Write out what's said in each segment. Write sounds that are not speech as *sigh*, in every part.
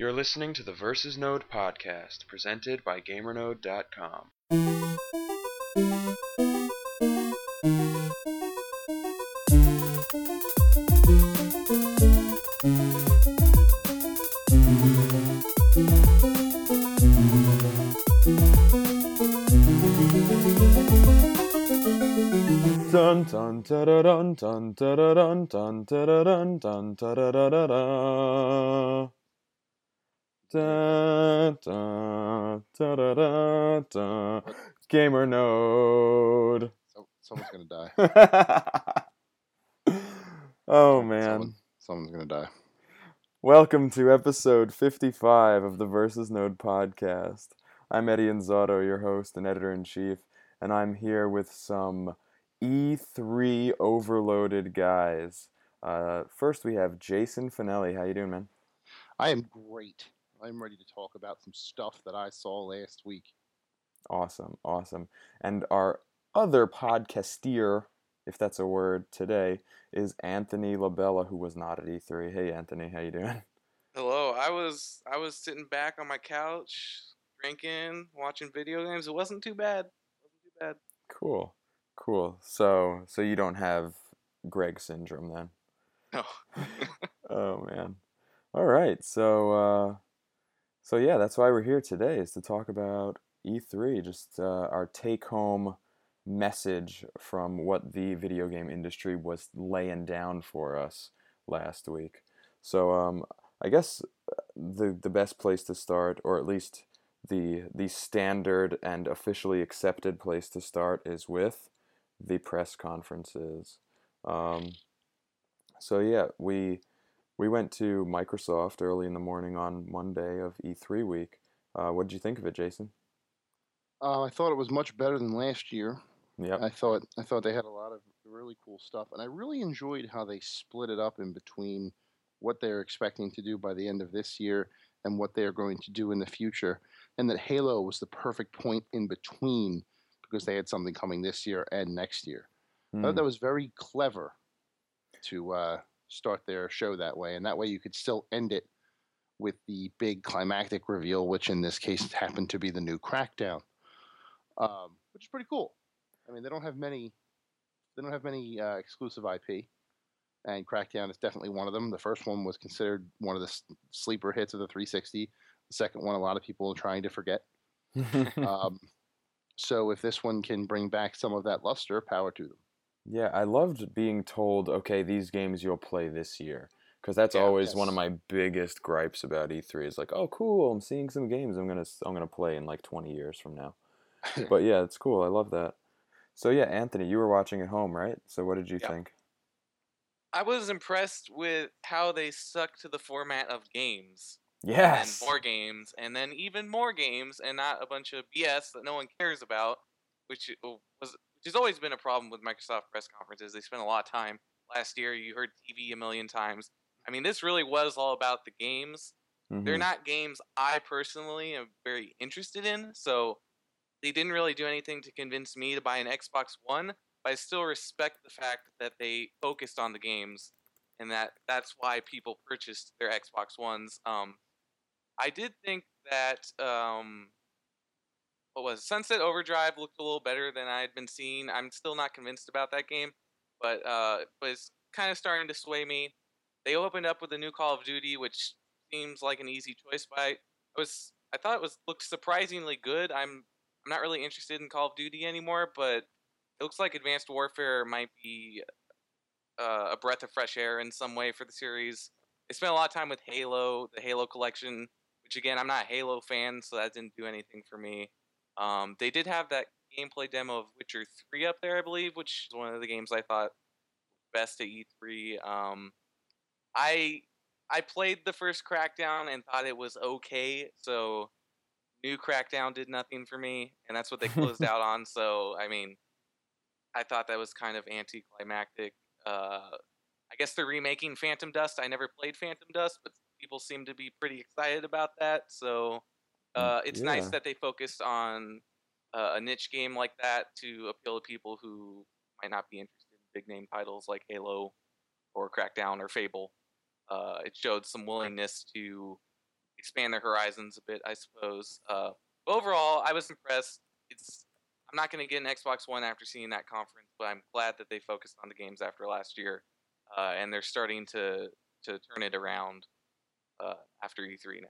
You're listening to the Versus Node podcast, presented by GamerNode.com. Dun dun da da dun dun da da dun dun da da dun dun da da da da. Da da da da da da. Gamer node. So, someone's gonna die. *laughs* oh man. Someone, someone's gonna die. Welcome to episode 55 of the Versus Node podcast. I'm Eddie Inzauto, your host and editor in chief, and I'm here with some E3 overloaded guys. Uh, first, we have Jason Fanelli. How you doing, man? I am great. I'm ready to talk about some stuff that I saw last week. Awesome, awesome. And our other podcasteer, if that's a word, today is Anthony LaBella, who was not at E3. Hey, Anthony, how you doing? Hello. I was I was sitting back on my couch, drinking, watching video games. It wasn't too bad. It wasn't too bad. Cool, cool. So, so you don't have Greg syndrome then? No. *laughs* *laughs* oh man. All right. So uh so yeah, that's why we're here today is to talk about E3, just uh, our take home message from what the video game industry was laying down for us last week. So um I guess uh, the the best place to start or at least the the standard and officially accepted place to start is with the press conferences. Um, so yeah, we we went to Microsoft early in the morning on Monday of E3 week. Uh, what did you think of it, Jason? Uh, I thought it was much better than last year. Yep. I thought I thought they had a lot of really cool stuff, and I really enjoyed how they split it up in between what they're expecting to do by the end of this year and what they're going to do in the future, and that Halo was the perfect point in between because they had something coming this year and next year. I Hmm. thought that was very clever to uh, start their show that way, and that way you could still end it with the big climactic reveal, which in this case happened to be the new Crackdown, um, which is pretty cool. I mean, they don't have many, they don't have many uh, exclusive IP, and Crackdown is definitely one of them. The first one was considered one of the s- sleeper hits of the 360. The second one, a lot of people are trying to forget. *laughs* Um, so if this one can bring back some of that luster, power to them. Yeah, I loved being told, okay, these games you'll play this year. Because that's Yeah, always one of my biggest gripes about E3 is like, oh, cool, I'm seeing some games I'm gonna I'm gonna play in like 20 years from now. *laughs* but yeah, it's cool. I love that. So yeah, Anthony, you were watching at home, right? So what did you Yeah. think? I was impressed with how they stuck to the format of games. Yes. And more games, and then even more games, and not a bunch of BS that no one cares about, which uh, was which has always been a problem with Microsoft press conferences. They spend a lot of time. Last year, you heard TV a million times. I mean, this really was all about the games. They're Mhm. not games I personally am very interested in, so they didn't really do anything to convince me to buy an Xbox One. But I still respect the fact that they focused on the games, and that that's why people purchased their Xbox Ones. Um, I did think that um, what was it? Sunset Overdrive looked a little better than I had been seeing. I'm still not convinced about that game, but uh, but it's kind of starting to sway me. They opened up with a new Call of Duty, which seems like an easy choice. But I was I thought it was looked surprisingly good. I'm I'm not really interested in Call of Duty anymore, but it looks like Advanced Warfare might be uh, a breath of fresh air in some way for the series. They spent a lot of time with Halo, the Halo collection, which again I'm not a Halo fan, so that didn't do anything for me. Um, they did have that gameplay demo of Witcher 3 up there, I believe, which is one of the games I thought best at E3. Um, I I played the first Crackdown and thought it was okay, so new Crackdown did nothing for me, and that's what they closed out on. So I mean, I thought that was kind of anticlimactic. Uh, I guess they're remaking Phantom Dust. I never played Phantom Dust, but people seem to be pretty excited about that. So uh, it's nice that they focused on uh, a niche game like that to appeal to people who might not be interested in big name titles like Halo or Crackdown or Fable. Uh, it showed some willingness to expand their horizons a bit, I suppose. Uh, overall, I was impressed. It's I'm not going to get an Xbox One after seeing that conference, but I'm glad that they focused on the games after last year, uh, and they're starting to to turn it around uh, after E3 now.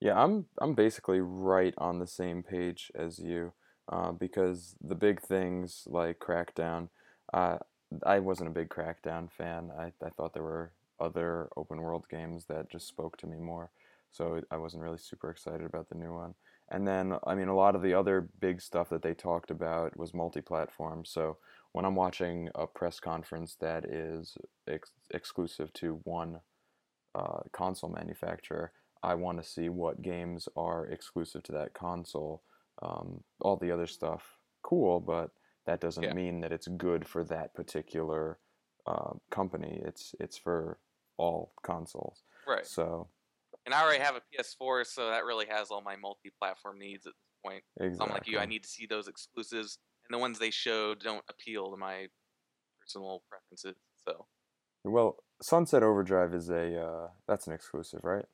Yeah, I'm I'm basically right on the same page as you, uh, because the big things like Crackdown, uh, I wasn't a big Crackdown fan. I, I thought there were other open world games that just spoke to me more, so I wasn't really super excited about the new one. And then, I mean, a lot of the other big stuff that they talked about was multi-platform. So when I'm watching a press conference that is ex- exclusive to one uh, console manufacturer, I want to see what games are exclusive to that console. Um, all the other stuff, cool, but that doesn't Yeah. mean that it's good for that particular uh, company. It's it's for all consoles. Right. So And I already have a PS4, so that really has all my multi-platform needs at this point. exactly. I'm like you, I need to see those exclusives, and the ones they showed don't appeal to my personal preferences. So Well, Sunset Overdrive is a uh, that's an exclusive, right?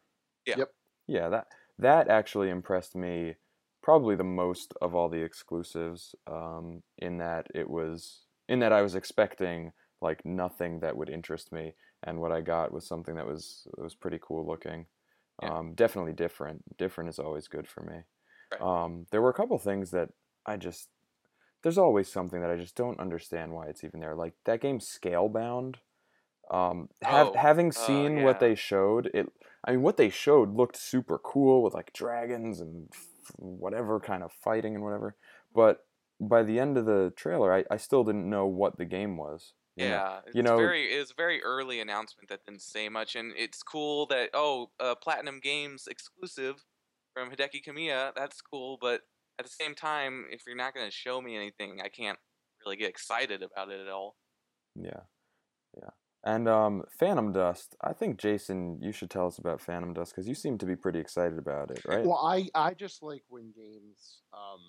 Yeah. Yep. Yeah, that that actually impressed me probably the most of all the exclusives. Um, in that it was in that I was expecting like nothing that would interest me, and what I got was something that was was pretty cool looking. Yeah. Um, definitely different. Different is always good for me. Right. Um, there were a couple things that I just there's always something that I just don't understand why it's even there. Like that game Scalebound. Um, have, Oh, having uh, seen what they showed, it. I mean, what they showed looked super cool with like dragons and whatever kind of fighting and whatever. But by the end of the trailer, I, I still didn't know what the game was. you know? yeah, it's you know- very it was a very early announcement that didn't say much, and it's cool that oh, uh, Platinum Games exclusive from Hideki Kamiya. That's cool, but at the same time, if you're not going to show me anything, I can't really get excited about it at all. Yeah. And um, Phantom Dust. I think Jason, you should tell us about Phantom Dust because you seem to be pretty excited about it, right? Well, I I just like when games um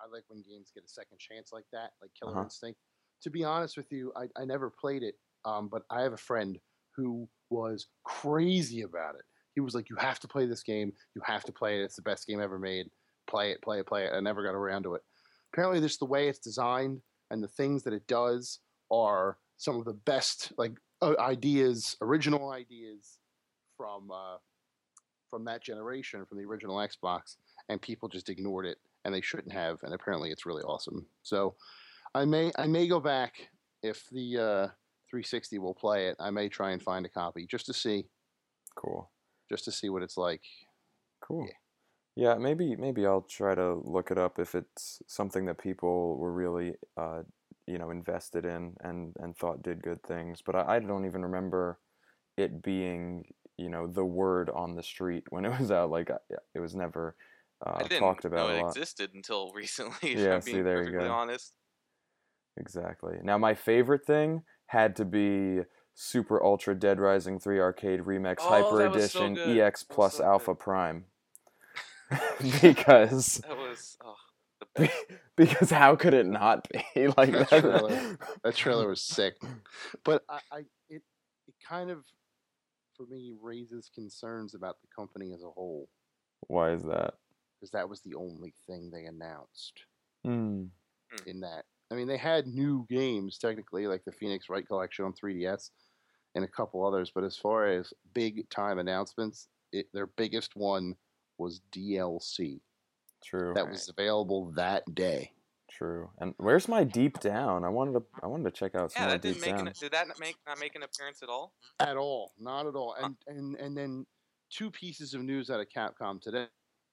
I like when games get a second chance like that, like Killer Uh-huh. Instinct. To be honest with you, I, I never played it, um, but I have a friend who was crazy about it. He was like, "You have to play this game. You have to play it. It's the best game ever made. Play it, play it, play it." I never got around to it. Apparently, just the way it's designed and the things that it does are some of the best like ideas, original ideas from uh, from that generation, from the original Xbox, and people just ignored it, and they shouldn't have. And apparently, it's really awesome. So, I may I may go back if the uh, 360 will play it. I may try and find a copy just to see, Cool. just to see what it's like. Cool. Yeah. Yeah, maybe maybe I'll try to look it up if it's something that people were really uh, you know invested in and and thought did good things. But I, I don't even remember it being you know the word on the street when it was out. Like it was never uh, I didn't talked know about it a lot. existed until *laughs* recently. If Yeah, I'm see, being there you perfectly go. honest. Exactly. Now my favorite thing had to be Super Ultra Dead Rising 3 Arcade Remix Oh, Hyper was so Edition. EX Plus so Alpha good. Prime. *laughs* *laughs* because That was oh. *laughs* because how could it not be *laughs* like That that? trailer- *laughs* That trailer was sick, but I, I it it kind of for me raises concerns about the company as a whole Why is that? because that was the only thing they announced. Hmm. in that. I mean, they had new games technically, like the Phoenix Wright Collection on 3DS and a couple others. But as far as big time announcements, it, their biggest one was DLC. True. That was available that day. True. And where's my Deep Down? I wanted to I wanted to check out some Yeah, that didn't Deep make Down. an, did that make not make an appearance at all? At all, not at all. Huh. And and and then two pieces of news out of Capcom today.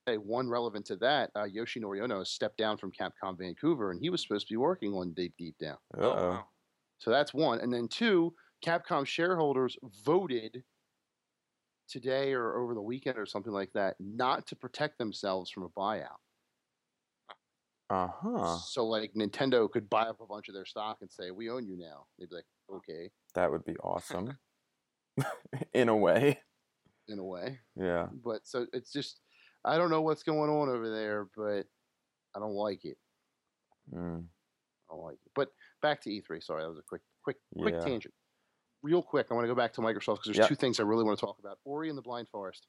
One relevant to that, uh, Yoshinori Ono stepped down from Capcom Vancouver, and he was supposed to be working on Deep Deep Down. Uh-oh. Oh. So that's one. And then two, Capcom shareholders voted today or over the weekend or something like that not to protect themselves from a buyout. Uh-huh. So like Nintendo could buy up a bunch of their stock and say, "We own you now." They'd be like, "Okay," That would be awesome. *laughs* *laughs* In a way. in a way. Yeah. But so it's just I don't know what's going on over there, but I don't like it. Mm. I don't like it. But back to E3. Sorry, that was a quick, quick, quick Yeah. tangent. Real quick, I want to go back to Microsoft because there's Yep. two things I really want to talk about. Ori and the Blind Forest.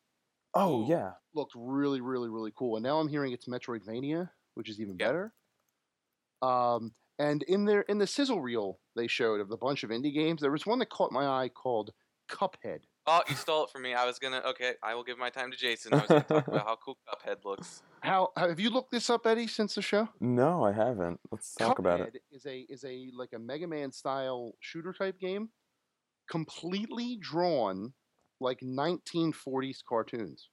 Oh yeah. looked really, really, really cool. And now I'm hearing it's Metroidvania, which is even Yeah. better. Um, and in their in the sizzle reel they showed of the bunch of indie games, there was one that caught my eye called Cuphead. Oh, you stole it from me. I was gonna. Okay, I will give my time to Jason. I was gonna talk about how cool Cuphead looks. *laughs* How have you looked this up, Eddie, since the show? No, I haven't. Let's talk about it. Cuphead is a is a like a Mega Man style shooter type game, completely drawn like 1940s cartoons.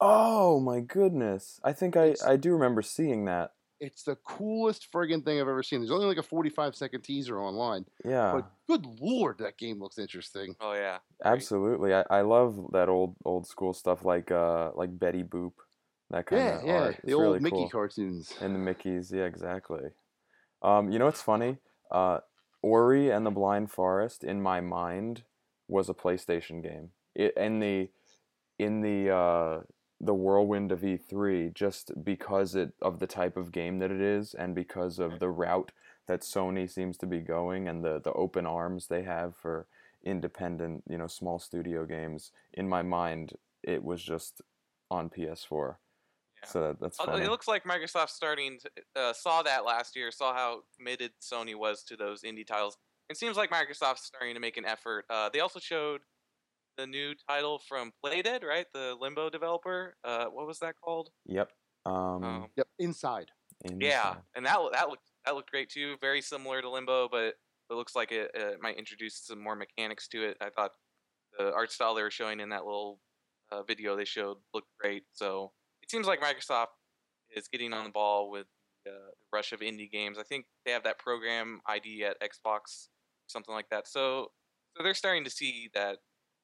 Oh my goodness. I think I, I do remember seeing that. It's the coolest friggin' thing I've ever seen. There's only like a 45 second teaser online, Yeah. but good lord, that game looks interesting. Oh yeah. Absolutely. I, I love that old old school stuff like uh like Betty Boop. That kind Yeah, of yeah, art. the It's old really Mickey cool. cartoons. And the Mickeys, yeah, exactly. Um, you know what's funny? Uh, Ori and the Blind Forest, in my mind, was a PlayStation game. It, in the in the uh, the whirlwind of E3, just because it of the type of game that it is, and because of the route that Sony seems to be going, and the the open arms they have for independent, you know, small studio games. In my mind, it was just on PS4. Yeah. So that, that's funny. It looks like Microsoft starting to, uh, saw that last year, saw how committed Sony was to those indie titles. It seems like Microsoft's starting to make an effort. Uh, they also showed the new title from Playdead, right? The Limbo developer. Uh, what was that called? Yep. Um, Um, Yep, inside. yeah, and that that looked that looked great too. Very similar to Limbo, but it looks like it, it might introduce some more mechanics to it. I thought the art style they were showing in that little uh, video they showed looked great. So it seems like Microsoft is getting on the ball with uh, the rush of indie games. I think they have that program ID at Xbox, something like that. So so they're starting to see that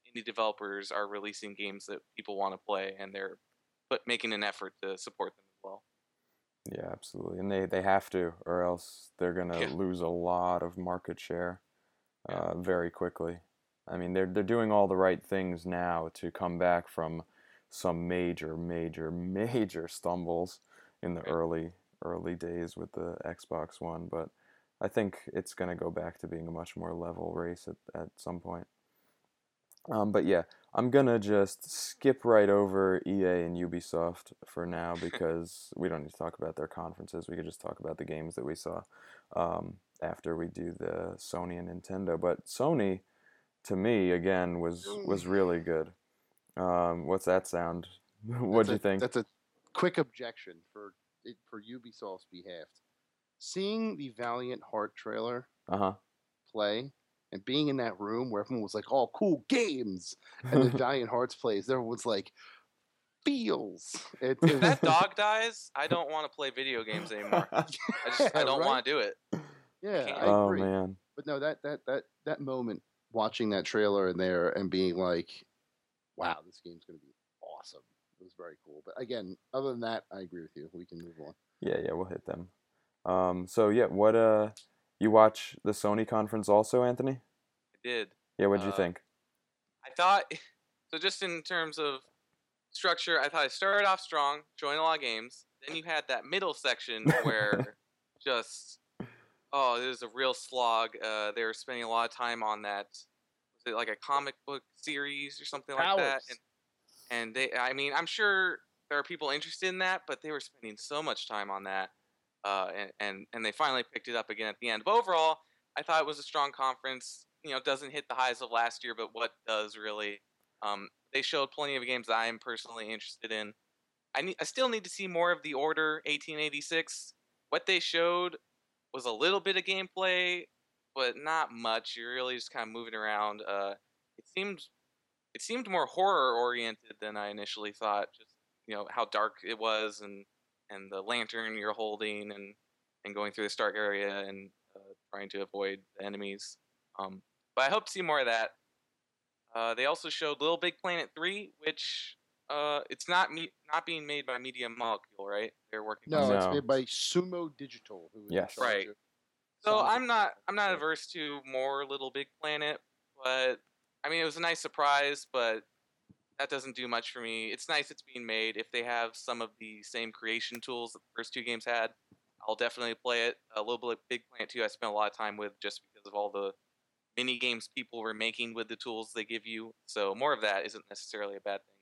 indie developers are releasing games that people want to play, and they're but making an effort to support them as well. Yeah, absolutely. And they, they have to, or else they're going to Yeah. lose a lot of market share Yeah. uh, very quickly. I mean, they're, they're doing all the right things now to come back from some major, major, *laughs* major stumbles in the early early days with the Xbox One. But I think it's going to go back to being a much more level race at, at some point. Um, but yeah, I'm gonna just skip right over EA and Ubisoft for now *laughs* because we don't need to talk about their conferences. We could just talk about the games that we saw um, after we do the Sony and Nintendo. But Sony, to me, again was was really good. Um, what's that sound? *laughs* What'd That's you a- think? That's a quick objection for it, for Ubisoft's behalf. Seeing the Valiant Heart trailer Uh huh. play and being in that room where everyone was like, "Oh, cool games," and the *laughs* Valiant Hearts plays, everyone's like, "Feels." It, *laughs* If that dog dies, I don't want to play video games anymore. I just I don't Right? want to do it. Yeah, can't- I oh agree. man. But no, that that that that moment watching that trailer in there and being like, "Wow, this game's going to be awesome." It was very cool. But again, other than that, I agree with you. We can move on. Yeah, yeah, we'll hit them. Um, so yeah, what uh, you watch the Sony conference also, Anthony? I did. Yeah, what'd you Uh, think? I thought *laughs* so. Just in terms of structure, I thought it started off strong, showing a lot of games. Then you had that middle section *laughs* where just oh, it was a real slog. Uh, they were spending a lot of time on that. Like a comic book series or something like that? And, and they, I mean, I'm sure there are people interested in that, but they were spending so much time on that. Uh, and, and and they finally picked it up again at the end. But overall, I thought it was a strong conference. You know, doesn't hit the highs of last year, but what does really? Um, they showed plenty of games that I'm personally interested in. I need, I still need to see more of the Order 1886. What they showed was a little bit of gameplay, but not much. You're really just kind of moving around. Uh, it seemed it seemed more horror oriented than I initially thought. Just you know how dark it was and and the lantern you're holding and and going through this dark area and uh, trying to avoid the enemies. Um, but I hope to see more of that. Uh, they also showed Little Big Planet 3, which uh, it's not me- not being made by Media Molecule, right? They're working. No, on it's No. made by Sumo Digital. Who is in Yes. Right. of So I'm not I'm not averse to more Little Big Planet, but I mean it was a nice surprise, but that doesn't do much for me. It's nice it's being made. If they have some of the same creation tools that the first two games had, I'll definitely play it. A little bit Big Planet 2 I spent a lot of time with just because of all the mini games people were making with the tools they give you. So more of that isn't necessarily a bad thing.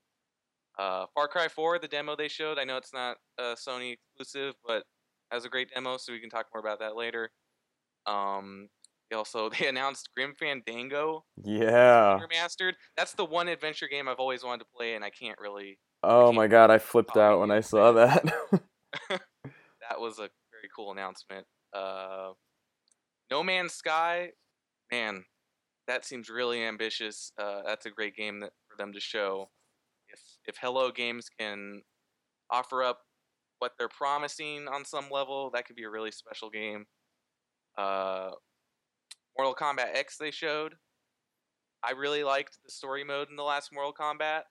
Uh, Far Cry 4, the demo they showed. I know it's not uh, Sony exclusive, but has a great demo, so we can talk more about that later. Um, they also *laughs* they announced Grim Fandango Yeah. remastered. That's the one adventure game I've always wanted to play, and I can't really. Oh can't my god, I flipped out when I saw that. *laughs* That was a very cool announcement. Uh, no Man's Sky, man, that seems really ambitious. Uh, that's a great game that, for them to show. If if Hello Games can offer up what they're promising on some level, that could be a really special game. Uh, Mortal Kombat X they showed. I really liked the story mode in the last Mortal Kombat,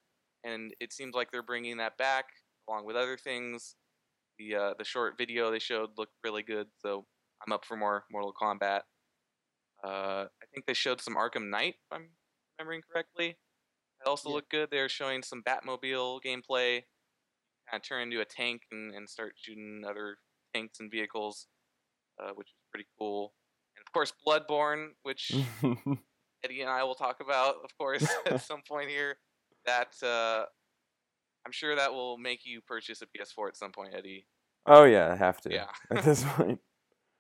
and it seems like they're bringing that back along with other things. The uh, the short video they showed looked really good, so I'm up for more Mortal Kombat. Uh, I think they showed some Arkham Knight, if I'm remembering correctly. That also Yeah. looked good. They're showing some Batmobile gameplay. Kind of turn into a tank and, and start shooting other tanks and vehicles, uh, which is pretty cool. And of course, Bloodborne, which *laughs* Eddie and I will talk about, of course, *laughs* at *laughs* some point here. That uh, I'm sure that will make you purchase a PS4 at some point, Eddie. oh yeah, I have to. Yeah. At this point.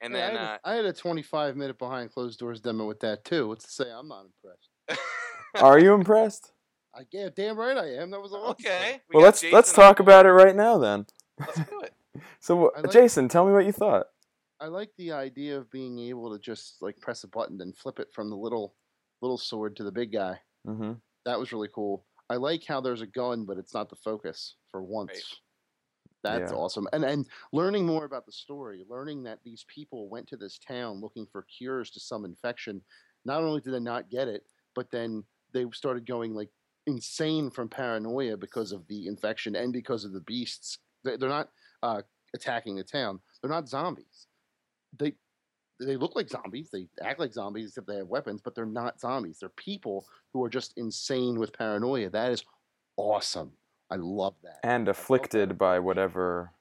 And Yeah, then, I, had uh, a, I had a 25 minute behind closed doors demo with that too. What's to say I'm not impressed? Are you impressed? I yeah, damn right I am. That was awesome. okay. we Well, let's let's talk about it right now then. Let's do it. So, like- Jason, tell me what you thought. I like the idea of being able to just like press a button and flip it from the little little sword to the big guy. Mm-hmm. That was really cool. I like how there's a gun, but it's not the focus for once. That's Yeah. awesome. And and learning more about the story, learning that these people went to this town looking for cures to some infection. Not only did they not get it, but then they started going like insane from paranoia because of the infection and because of the beasts. They- They're not uh, attacking the town. They're not zombies. They they look like zombies. They act like zombies except they have weapons, but they're not zombies. They're people who are just insane with paranoia. That is awesome. I love that. And afflicted by whatever,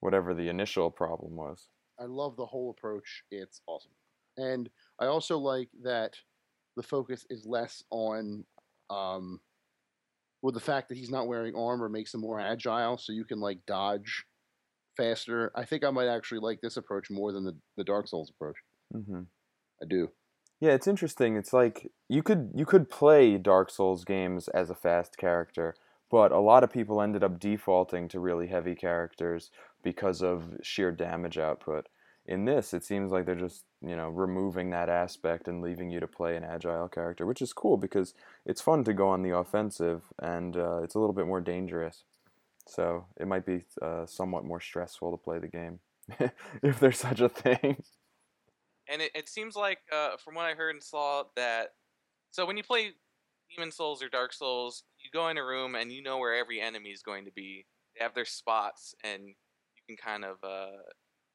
whatever the initial problem was. I love the whole approach. It's awesome. And I also like that the focus is less on um well the fact that he's not wearing armor makes him more agile so you can like dodge faster. I think I might actually like this approach more than the, the Dark Souls approach. Mm-hmm. I do. Yeah, it's interesting. It's like you could you could play Dark Souls games as a fast character, but a lot of people ended up defaulting to really heavy characters because of sheer damage output. In this, it seems like they're just, you know, removing that aspect and leaving you to play an agile character, which is cool because it's fun to go on the offensive and uh, it's a little bit more dangerous. So it might be uh, somewhat more stressful to play the game, *laughs* if there's such a thing. And it, it seems like, uh, from what I heard and saw, that so when you play Demon Souls or Dark Souls, you go in a room and you know where every enemy is going to be. They have their spots, and you can kind of uh,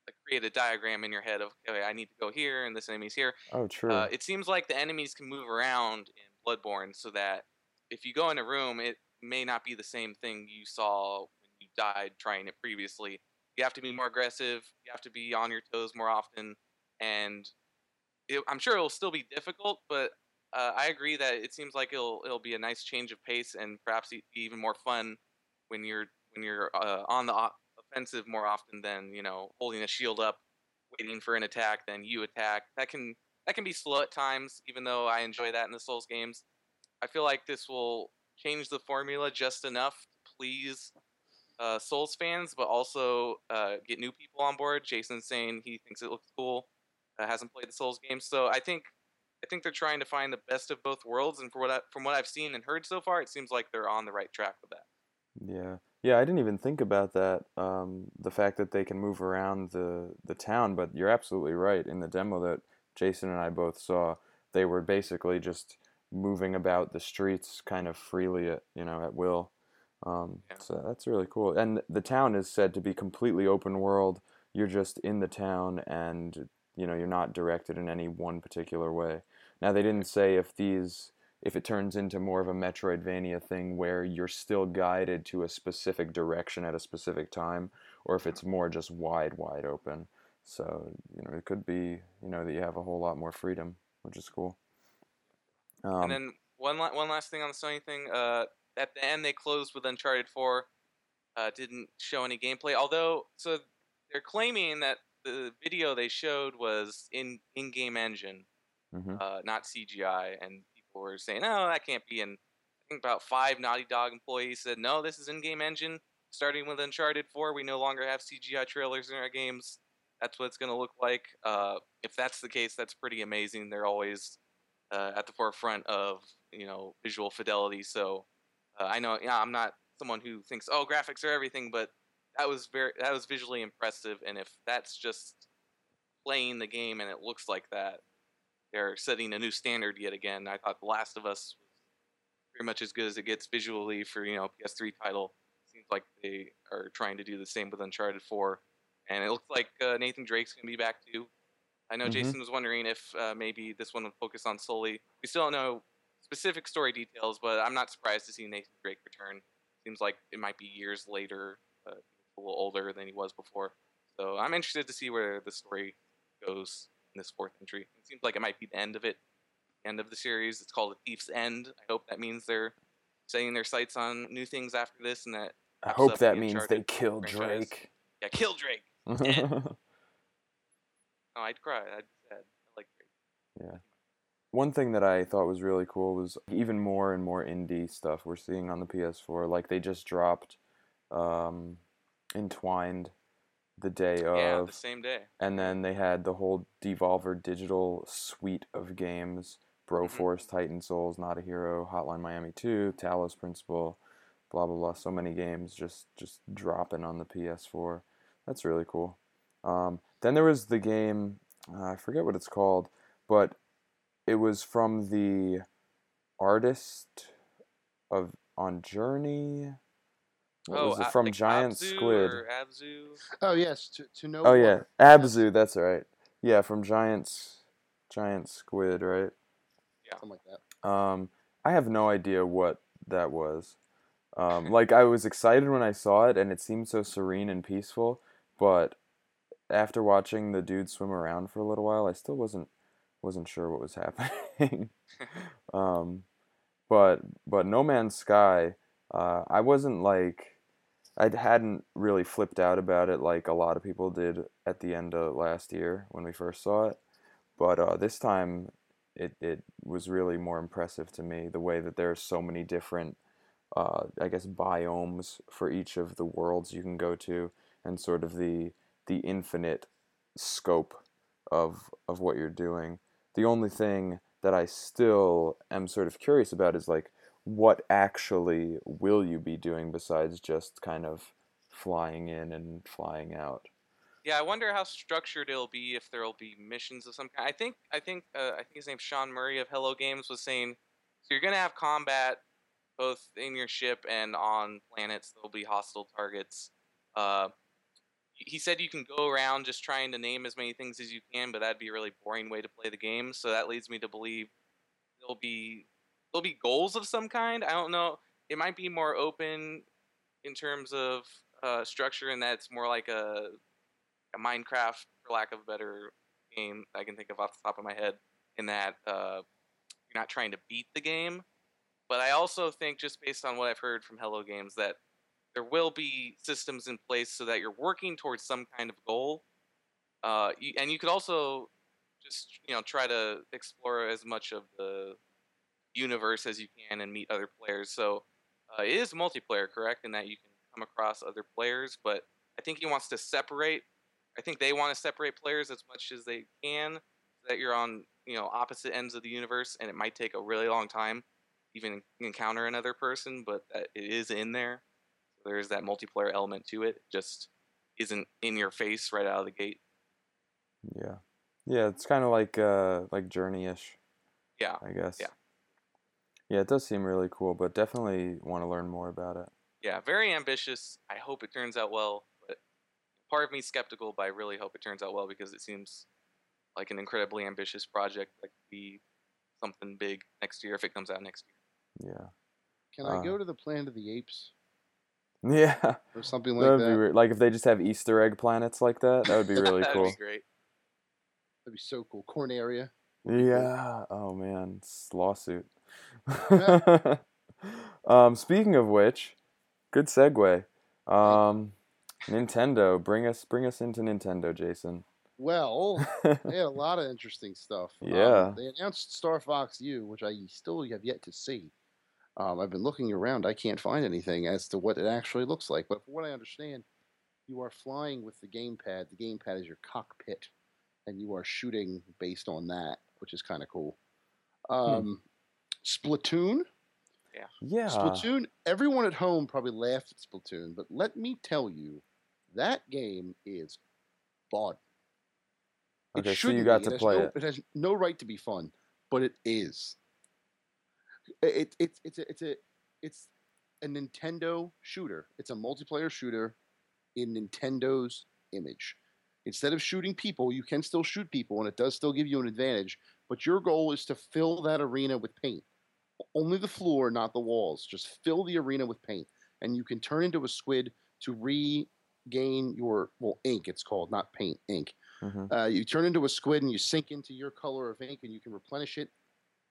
like create a diagram in your head of, okay, I need to go here, and this enemy's here. Oh, true. Uh, it seems like the enemies can move around in Bloodborne, so that if you go in a room, it may not be the same thing you saw when you died trying it previously. You have to be more aggressive. You have to be on your toes more often, and it, I'm sure it'll still be difficult. But uh, I agree that it seems like it'll it'll be a nice change of pace and perhaps even more fun when you're when you're uh, on the offensive more often than you know holding a shield up, waiting for an attack, then you attack. That can that can be slow at times, even though I enjoy that in the Souls games. I feel like this will change the formula just enough to please uh, Souls fans, but also uh, get new people on board. Jason's saying he thinks it looks cool, uh, hasn't played the Souls games, so I think I think they're trying to find the best of both worlds. And for what I, from what I've seen and heard so far, it seems like they're on the right track with that. Yeah, yeah. I didn't even think about that. Um, the fact that they can move around the the town, but you're absolutely right. In the demo that Jason and I both saw, they were basically just moving about the streets kind of freely at you know at will. Um, Yeah. So that's really cool. And the town is said to be completely open world. You're just in the town, and you know you're not directed in any one particular way. Now they didn't say if these if it turns into more of a Metroidvania thing where you're still guided to a specific direction at a specific time, or if it's more just wide, wide open. So you know, it could be you know that you have a whole lot more freedom, which is cool. Um, and then one la- one last thing on the Sony thing, uh, at the end they closed with Uncharted 4. Uh, didn't show any gameplay. Although, so they're claiming that the video they showed was in in-game engine, hmm uh, not CGI, and people were saying, "Oh, that can't be." And I think about five Naughty Dog employees said, "No, this is in-game engine." Starting with Uncharted 4, we no longer have CGI trailers in our games. That's what it's going to look like. Uh, if that's the case, that's pretty amazing. They're always uh, at the forefront of you know visual fidelity. So uh, I know, yeah, I'm not someone who thinks, "Oh, graphics are everything," but that was very that was visually impressive. And if that's just playing the game and it looks like that, they're setting a new standard yet again. I thought The Last of Us was pretty much as good as it gets visually for you know PS3 title. Seems like they are trying to do the same with Uncharted 4, and it looks like uh, Nathan Drake's gonna be back too. I know Mhm. Jason was wondering if uh, maybe this one would focus on solely. We still don't know specific story details, but I'm not surprised to see Nathan Drake return. Seems like it might be years later, uh, a little older than he was before. So I'm interested to see where the story goes in this fourth entry. It seems like it might be the end of it, end of the series. It's called A Thief's End. I hope that means they're setting their sights on new things after this, and that I hope that means they kill franchise. Drake. yeah, kill Drake. *laughs* *laughs* Oh, I'd cry. I'd be sad. I like Drake. Yeah. One thing that I thought was really cool was even more and more indie stuff we're seeing on the PS4. Like they just dropped um, Entwined the day of. Yeah, the same day. and then they had the whole Devolver Digital suite of games: Broforce, Titan Souls, Not a Hero, Hotline Miami 2, Talos Principle, blah blah blah. So many games just just dropping on the PS4. That's really cool. Um, then there was the game, uh, I forget what it's called, but it was from the artist of on Journey. What oh, was it from like Giant Abzu Squid? Or Abzu. Oh yes, to to know. Oh yeah, Abzu. That's right. Yeah, from Giant's Giant Squid, right? Yeah, something like that. Um, I have no idea what that was. Um, *laughs* like I was excited when I saw it, and it seemed so serene and peaceful. But after watching the dude swim around for a little while, I still wasn't wasn't sure what was *laughs* happening. um, but but No Man's Sky, uh, I wasn't like I hadn't really flipped out about it like a lot of people did at the end of last year when we first saw it. But uh, this time, it it was really more impressive to me the way that there are so many different, uh, I guess, biomes for each of the worlds you can go to, and sort of the the infinite scope of of what you're doing. The only thing that I still am sort of curious about is like what actually will you be doing besides just kind of flying in and flying out? Yeah, I wonder how structured it'll be if there'll be missions of some kind. I think I think uh, I think his name's Sean Murray of Hello Games was saying so you're gonna have combat both in your ship and on planets. There'll be hostile targets. Uh, he said you can go around just trying to name as many things as you can, but that'd be a really boring way to play the game. So that leads me to believe there'll be there'll be goals of some kind. I don't know. It might be more open in terms of uh, structure, and that's more like a a Minecraft, for lack of a better game I can think of off the top of my head, in that uh, you're not trying to beat the game. But I also think, just based on what I've heard from Hello Games, that there will be systems in place so that you're working towards some kind of goal. Uh, you, and you could also just you know try to explore as much of the universe as you can and meet other players. So uh, it is multiplayer, correct? In that you can come across other players, but I think he wants to separate. I think they want to separate players as much as they can, so that you're on you know opposite ends of the universe, and it might take a really long time even encounter another person, but that it is in there. So there's that multiplayer element to it. Just isn't in your face right out of the gate. Yeah, yeah, it's kind of like uh like Journey-ish, Yeah. I guess. Yeah. Yeah, it does seem really cool, but definitely want to learn more about it. Yeah, very ambitious. I hope it turns out well, but part of me skeptical, but I really hope it turns out well because it seems like an incredibly ambitious project that could be something big next year if it comes out next year. Yeah. Can I Uh, go to the Planet of the Apes *laughs* Yeah. or something like would that? be weird. Like if they just have Easter egg planets like that, that would be *laughs* really That'd cool. be great. That'd be so cool. Corn area. Yeah. Oh man, it's lawsuit. *laughs* um, speaking of which, good segue. Um, Nintendo, bring us bring us into Nintendo, Jason. Well, they had a lot of interesting stuff. Um, Yeah. they announced Star Fox U, which I still have yet to see. Um, I've been looking around. I can't find anything as to what it actually looks like. But from what I understand, you are flying with the gamepad. The gamepad is your cockpit, and you are shooting based on that, which is kind of cool. Um, Splatoon. yeah. Yeah. Splatoon. Everyone at home probably laughed at Splatoon, but let me tell you, that game is fun. It Okay, so you shouldn't got be. to has play no, it. It has no right to be fun, but it is. It, it, it's a it's a it's a Nintendo shooter. It's a multiplayer shooter in Nintendo's image. Instead of shooting people, you can still shoot people, and it does still give you an advantage. But your goal is to fill that arena with paint. Only the floor, not the walls. Just fill the arena with paint, and you can turn into a squid to regain your well ink. It's called not paint, ink. hmm Uh, you turn into a squid and you sink into your color of ink, and you can replenish it.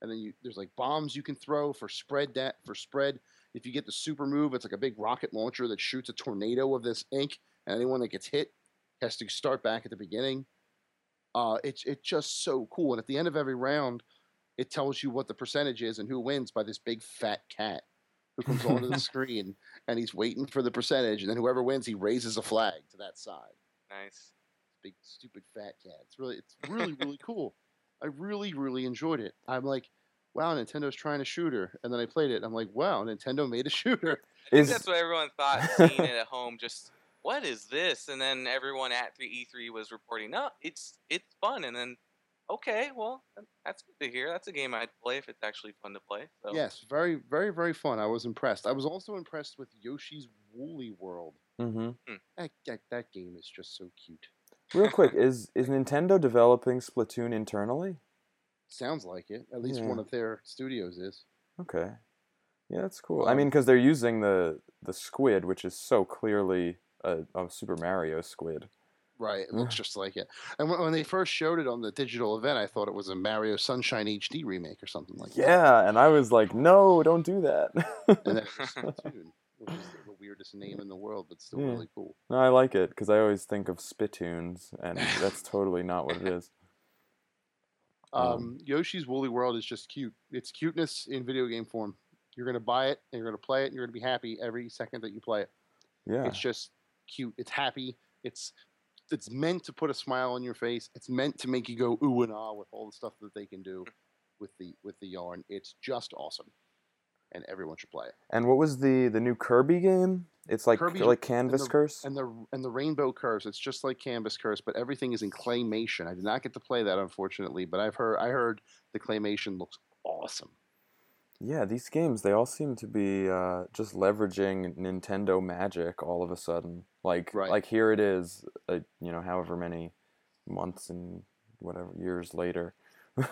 And then you there's like bombs you can throw for spread that for spread. If you get the super move, it's like a big rocket launcher that shoots a tornado of this ink, and anyone that gets hit has to start back at the beginning. Uh, it's it's just so cool. And at the end of every round, it tells you what the percentage is and who wins by this big fat cat who comes onto the *laughs* screen and he's waiting for the percentage, and then whoever wins, he raises a flag to that side Nice. big stupid fat cat. It's really it's really really cool. I really really enjoyed it. I'm like, wow, Nintendo's trying a shooter, and then I played it. I'm like, wow, Nintendo made a *laughs* shooter. I think Is that's what everyone thought seeing it at home. Just what is this? And then everyone at 3E3 was reporting, no, it's it's fun. And then, okay, well, that's good to hear. That's a game I'd play if it's actually fun to play. So. Yes, very very very fun. I was impressed. I was also impressed with Yoshi's Woolly World. hmm That that, that game is just so cute. Real quick, is is Nintendo developing Splatoon internally? Sounds like it. At least Yeah. one of their studios is. Okay. Yeah, that's cool. I mean, Um, because they're using the the squid, which is so clearly a, a Super Mario squid. Right, it looks just like it. And when, when they first showed it on the digital event, I thought it was a Mario Sunshine HD remake or something like that. Yeah, and I was like, no, don't do that. And *laughs* was Splatoon, which is the weirdest name in the world, but still Yeah. really cool. no, I like it because I always think of spittoons, and that's totally not what it is. *laughs* Um, Um, Yoshi's Woolly World is just cute. It's cuteness in video game form. You're gonna buy it and you're gonna play it and you're gonna be happy every second that you play it. Yeah. It's just cute. It's happy. It's it's meant to put a smile on your face. It's meant to make you go ooh and ah with all the stuff that they can do with the with the yarn. It's just awesome, and everyone should play it. And what was the the new Kirby game? It's like Kirby like and Canvas the- Curse. And the and the rainbow curse. It's just like Canvas Curse, but everything is in claymation. I did not get to play that unfortunately, but I've heard I heard the claymation looks awesome. Yeah, these games they all seem to be uh, just leveraging Nintendo magic all of a sudden. Like Right. like here it is, uh, you know, however many months and whatever years later. *laughs*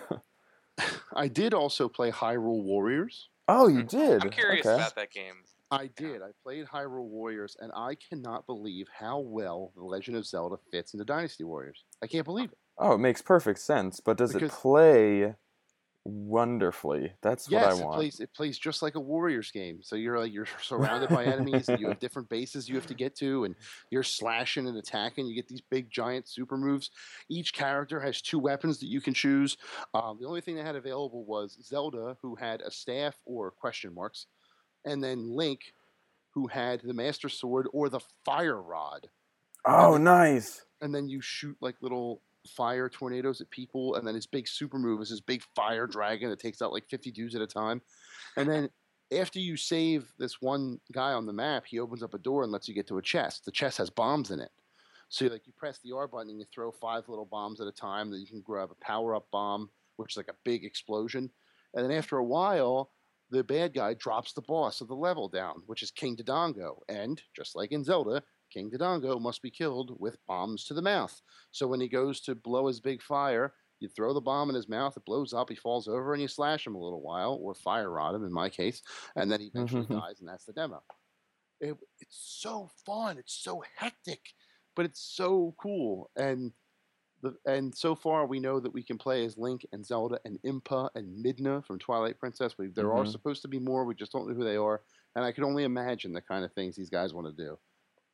*laughs* I did also play Hyrule Warriors. Oh, you mm, did. I'm curious okay. about that game. I did. I played Hyrule Warriors, and I cannot believe how well The Legend of Zelda fits into Dynasty Warriors. I can't believe it. Oh, it makes perfect sense, but does it play wonderfully? That's yes, what I it want. plays. It plays just like a Warriors game. So you're like you're *laughs* surrounded by enemies, and you *laughs* have different bases you have to get to, and you're slashing and attacking. You get these big giant super moves. Each character has two weapons that you can choose. Um, the only thing they had available was Zelda, who had a staff or question marks, and then Link, who had the Master Sword or the Fire Rod. oh, then- nice. and then you shoot like little fire tornadoes at people, and then his big super move is his big fire dragon that takes out like 50 dudes at a time. And then after you save this one guy on the map, he opens up a door and lets you get to a chest. The chest has bombs in it. So like you press the R button and you throw five little bombs at a time. Then you can grab a power up bomb, which is like a big explosion. And then after a while, the bad guy drops the boss of the level down, which is King Dodongo. And just like in Zelda, King Dodongo must be killed with bombs to the mouth. So when he goes to blow his big fire, you throw the bomb in his mouth, it blows up, he falls over, and you slash him a little while, or fire rod him in my case, and then he eventually dies, and that's the demo. It, it's so fun, it's so hectic, but it's so cool. And The, and so far, we know that we can play as Link and Zelda and Impa and Midna from Twilight Princess. We, there are Mhm. supposed to be more. We just don't know who they are. And I can only imagine the kind of things these guys want to do.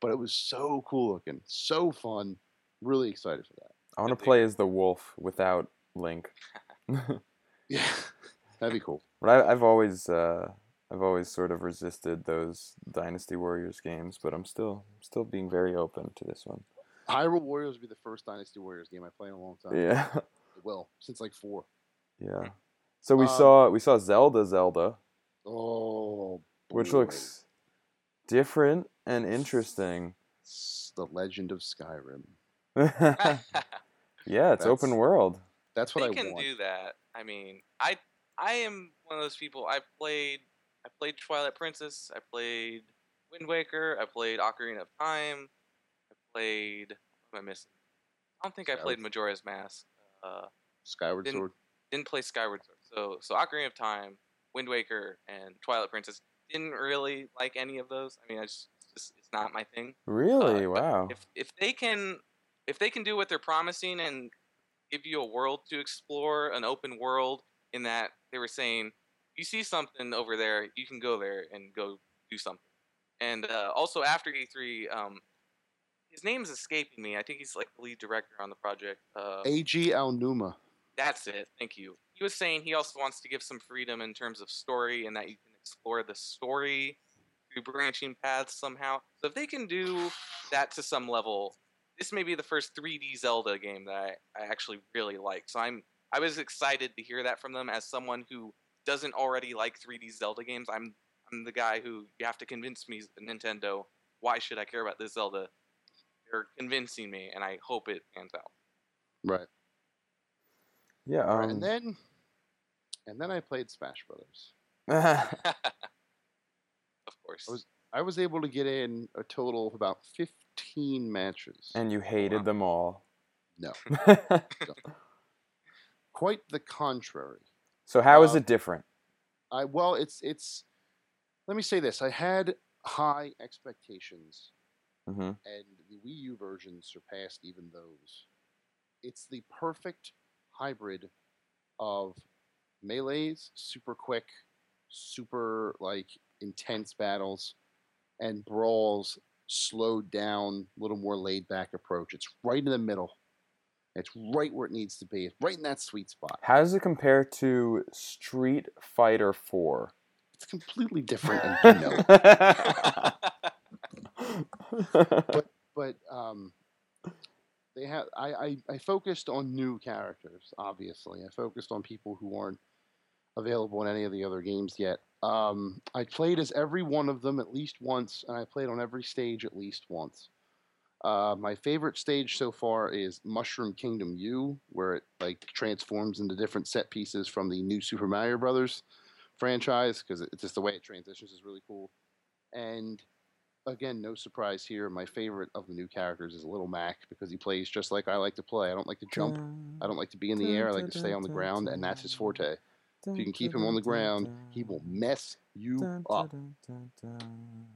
But it was so cool looking, so fun. Really excited for that. I want to play as the wolf without Link. *laughs* Yeah, *laughs* that'd be cool. But I, I've always, uh, I've always sort of resisted those Dynasty Warriors games, but I'm still, still being very open to this one. Hyrule Warriors will be the first Dynasty Warriors game I play in a long time. Yeah, *laughs* It will since like four. yeah. So we Um, saw, we saw Zelda, Zelda, Oh, which looks different and interesting. It's the Legend of Skyrim. *laughs* yeah, it's open world. That's what they I can want. do that. I mean, I I am one of those people. I played I played Twilight Princess. I played Wind Waker. I played Ocarina of Time. I played. What am I missing? I don't think I played Majora's Mask. Uh, Skyward Didn't- Sword. didn't play Skyward Sword. So so Ocarina of Time, Wind Waker, and Twilight Princess. Didn't really like any of those. I mean, I just it's, just, it's not my thing. Really? Uh, wow. If if they can if they can do what they're promising and give you a world to explore, an open world, in that they were saying you see something over there, you can go there and go do something. And uh, also after E3, um, his name is escaping me. I think he's like the lead director on the project. Uh, Eiji Aonuma. that's it. Thank you. He was saying he also wants to give some freedom in terms of story and that you can explore the story through branching paths somehow. So if they can do that to some level, this may be the first 3D Zelda game that I, I actually really like. So I'm I was excited to hear that from them as someone who doesn't already like 3D Zelda games. I'm I'm the guy who you have to convince me Nintendo why should I care about this Zelda? They're convincing me and I hope it pans out. Right. Yeah. Um, and then, and then I played Smash Brothers. *laughs* *laughs* of course. I was- I was able to get in a total of about 15 matches. and you hated wow. them all. No. *laughs* Quite the contrary. so how is Uh, it different? I well, it's it's. Let me say this: I had high expectations, hmm and the Wii U version surpassed even those. It's the perfect hybrid of melees, super quick, super like intense battles, and brawls, slowed down, a little more laid back approach. It's right in the middle. It's right where it needs to be. It's right in that sweet spot. How does it compare to Street Fighter Four? It's completely different, and *laughs* you know *laughs* it. but um, they have I, I I focused on new characters. Obviously, I focused on people who aren't available in any of the other games yet. Um, I played as every one of them at least once, and I played on every stage at least once. Uh, my favorite stage so far is Mushroom Kingdom U, where it like transforms into different set pieces from the new Super Mario Brothers franchise because it's just the way it transitions is really cool. And again, no surprise here. My favorite of the new characters is Little Mac because he plays just like I like to play. I don't like to jump. I don't like to be in the air. I like to stay on the ground, and that's his forte. If you can keep him on the ground, he will mess you up.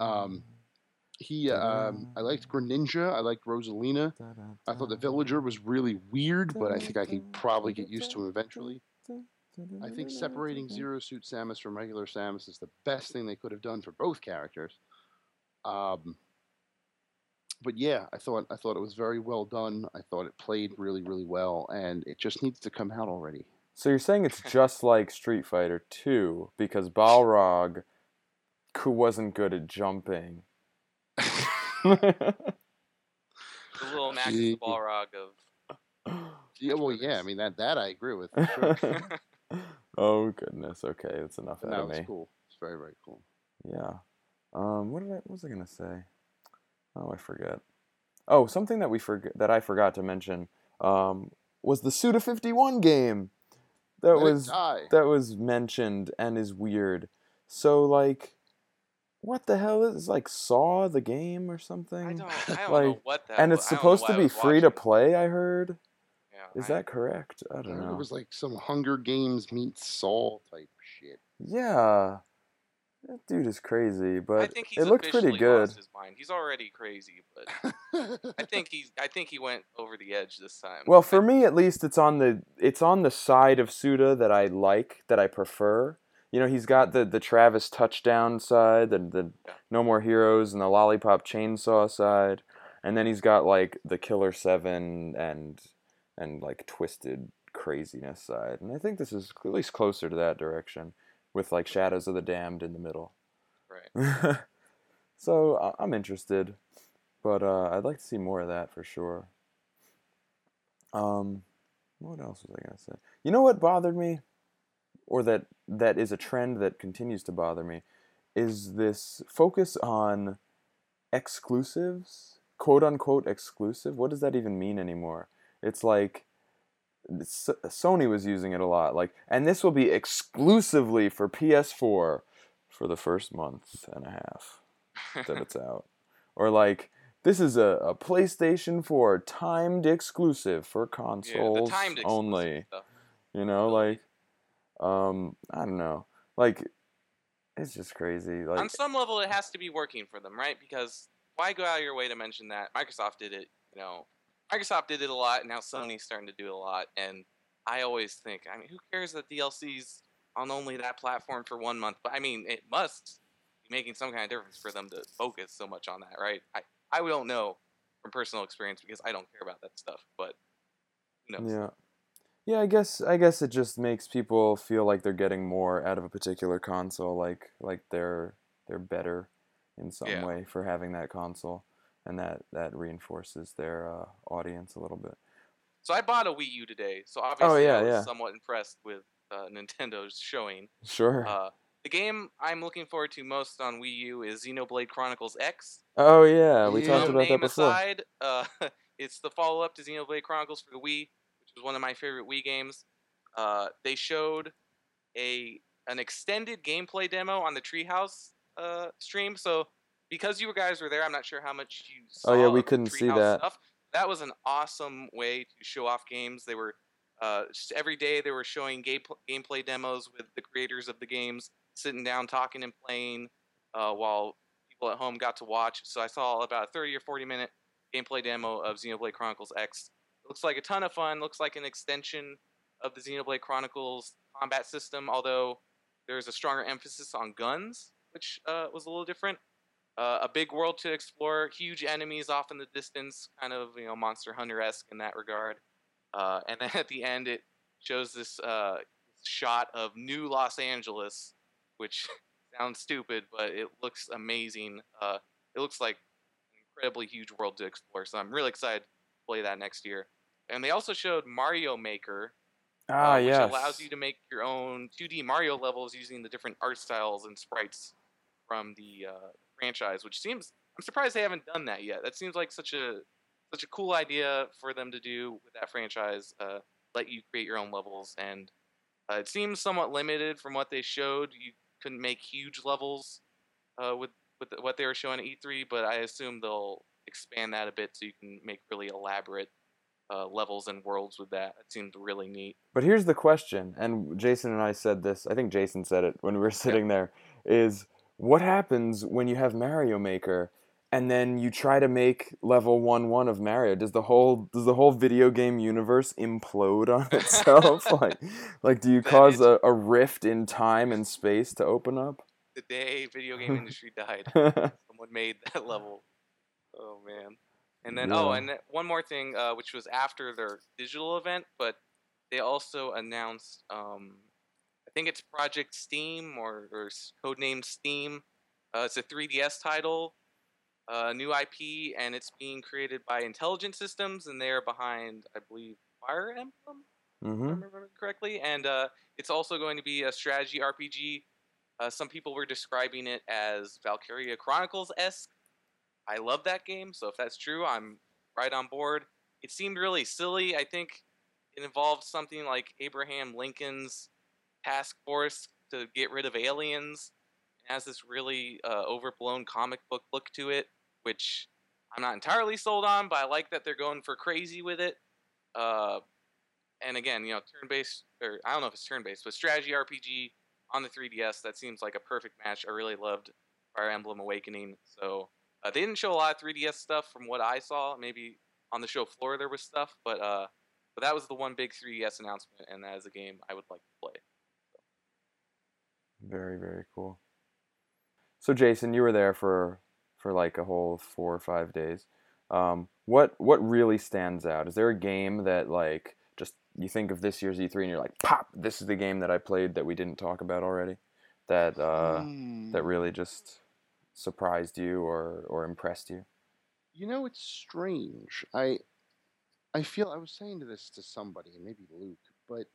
Um, He, um, I liked Greninja. I liked Rosalina. I thought the villager was really weird, but I think I could probably get used to him eventually. I think separating Zero Suit Samus from regular Samus is the best thing they could have done for both characters. Um, but yeah, I thought I thought it was very well done. I thought it played really, really well, and it just needs to come out already. So you're saying it's just like Street Fighter 2 because Balrog who wasn't good at jumping. *laughs* the little Max the Balrog of Yeah, well, yeah, I mean that that I agree with. Sure. *laughs* *laughs* oh goodness. Okay, that's enough out that of was me. cool. It's very, very cool. Yeah. Um. What did I? What was I gonna say? Oh, I forget. Oh, something that we forgot that I forgot to mention. Um, was the Suda Fifty One game. That Let was that was mentioned and is weird. So like, what the hell is like Saw the game or something? I don't I *laughs* don't like, know what that and it's I supposed to be free to play. I heard. Yeah, Is I- that correct? I I don't heard know. It was like some Hunger Games meets Saw type shit. Yeah, that dude is crazy, but I think he's it looked pretty good. His mind. He's already crazy, but I *laughs* think he I think he went over the edge this time. Well, for me at least, it's on the it's on the side of Suda that I like, that I prefer. You know, he's got the the Travis touchdown side, the the Yeah. No More Heroes and the Lollipop Chainsaw side, and then he's got like the Killer Seven and and like twisted craziness side. And I think this is at least closer to that direction, with like Shadows of the Damned in the middle. right. *laughs* so I- I'm interested, but uh, I'd like to see more of that for sure. Um, what else was I gonna say? You know what bothered me, or that that is a trend that continues to bother me, is this focus on exclusives, quote unquote exclusive. What does that even mean anymore? It's like Sony was using it a lot, like, and this will be exclusively for PS4 for the first month and a half that *laughs* it's out. Or like this is a, a PlayStation 4 timed exclusive for consoles timed exclusive only. stuff. You know, like um I don't know. Like it's just crazy. Like On some level, it has to be working for them, right? Because why go out of your way to mention that Microsoft did it? You know, Microsoft did it a lot. And now Sony's starting to do it a lot, and I always think, I mean, who cares that DLC's on only that platform for one month? But I mean, it must be making some kind of difference for them to focus so much on that, right? I I don't know from personal experience because I don't care about that stuff, but who knows? Yeah. Yeah, I guess I guess it just makes people feel like they're getting more out of a particular console, like like they're they're better in some Yeah. way for having that console, and that that reinforces their uh, audience a little bit. So I bought a Wii U today, so obviously Oh, yeah, I was yeah. somewhat impressed with uh, *laughs* Nintendo's showing. Sure. Uh, the game I'm looking forward to most on Wii U is Xenoblade Chronicles X. oh yeah, we Yeah. talked about that name before. aside, *laughs* uh, it's the follow-up to Xenoblade Chronicles for the Wii, which was one of my favorite Wii games. Uh, they showed a an extended gameplay demo on the Treehouse uh, stream. So because you guys were there, I'm not sure how much you saw. Oh, yeah, we couldn't see that. Stuff. That was an awesome way to show off games. They were uh, just every day they were showing game, gameplay demos with the creators of the games, sitting down, talking and playing, uh, while people at home got to watch. So I saw about a 30 or 40 minute gameplay demo of Xenoblade Chronicles X. It looks like a ton of fun. Looks like an extension of the Xenoblade Chronicles combat system, although there's a stronger emphasis on guns, which uh, was a little different. Uh, a big world to explore, huge enemies off in the distance, kind of you know Monster Hunter esque in that regard. Uh, and then *laughs* at the end, it shows this uh, shot of new Los Angeles, which *laughs* sounds stupid, but it looks amazing. Uh, it looks like an incredibly huge world to explore. So I'm really excited to play that next year. And they also showed Mario Maker, Ah, uh, which yes. allows you to make your own 2D Mario levels using the different art styles and sprites from the uh, franchise. Which seems I'm surprised they haven't done that yet. That seems like such a such a cool idea for them to do with that franchise. Uh, let you create your own levels, and uh, it seems somewhat limited from what they showed. You couldn't make huge levels uh, with with what they were showing at E3, but I assume they'll expand that a bit so you can make really elaborate uh, levels and worlds with that. It seems really neat. But here's the question, and Jason and I said this. I think Jason said it when we were sitting there. Is what happens when you have Mario Maker, and then you try to make level one one of Mario? Does the whole does the whole video game universe implode on *laughs* itself? *laughs* like, like do you That cause a, a rift in time and space to open up? The day video game *laughs* industry died, someone made that level. Oh man. And then oh, and then one more thing, uh, which was after their digital event, but they also announced, um, think it's Project Steam or, or Steam. Uh, it's a 3DS title, uh, new IP, and it's being created by Intelligent Systems, and they're behind, I believe, Fire Emblem. if I remember correctly. And uh, it's also going to be a strategy RPG. Uh, some people were describing it as Valkyria Chronicles esque. I love that game, so if that's true, I'm right on board. It seemed really silly. I think it involved something like Abraham Lincoln's task force to get rid of aliens. It has this really uh, overblown comic book look to it, which I'm not entirely sold on, but I like that they're going for crazy with it. Uh, and again, you know, turn-based, or I don't know if it's turn-based, but strategy RPG on the 3DS. That seems like a perfect match. I really loved Fire Emblem Awakening, so Uh, they didn't show a lot of 3DS stuff from what I saw. Maybe on the show floor there was stuff, but uh, but that was the one big 3DS announcement, and that is a game I would like to play. Very very cool. So Jason, you were there for for like a whole four or five days. Um, what what really stands out? Is there a game that like just you think of this year's E3 and you're like, pop, this is the game that I played that we didn't talk about already, that uh, Hmm. that really just surprised you or or impressed you? You know, it's strange. I I feel I was saying to this to somebody, maybe Luke, but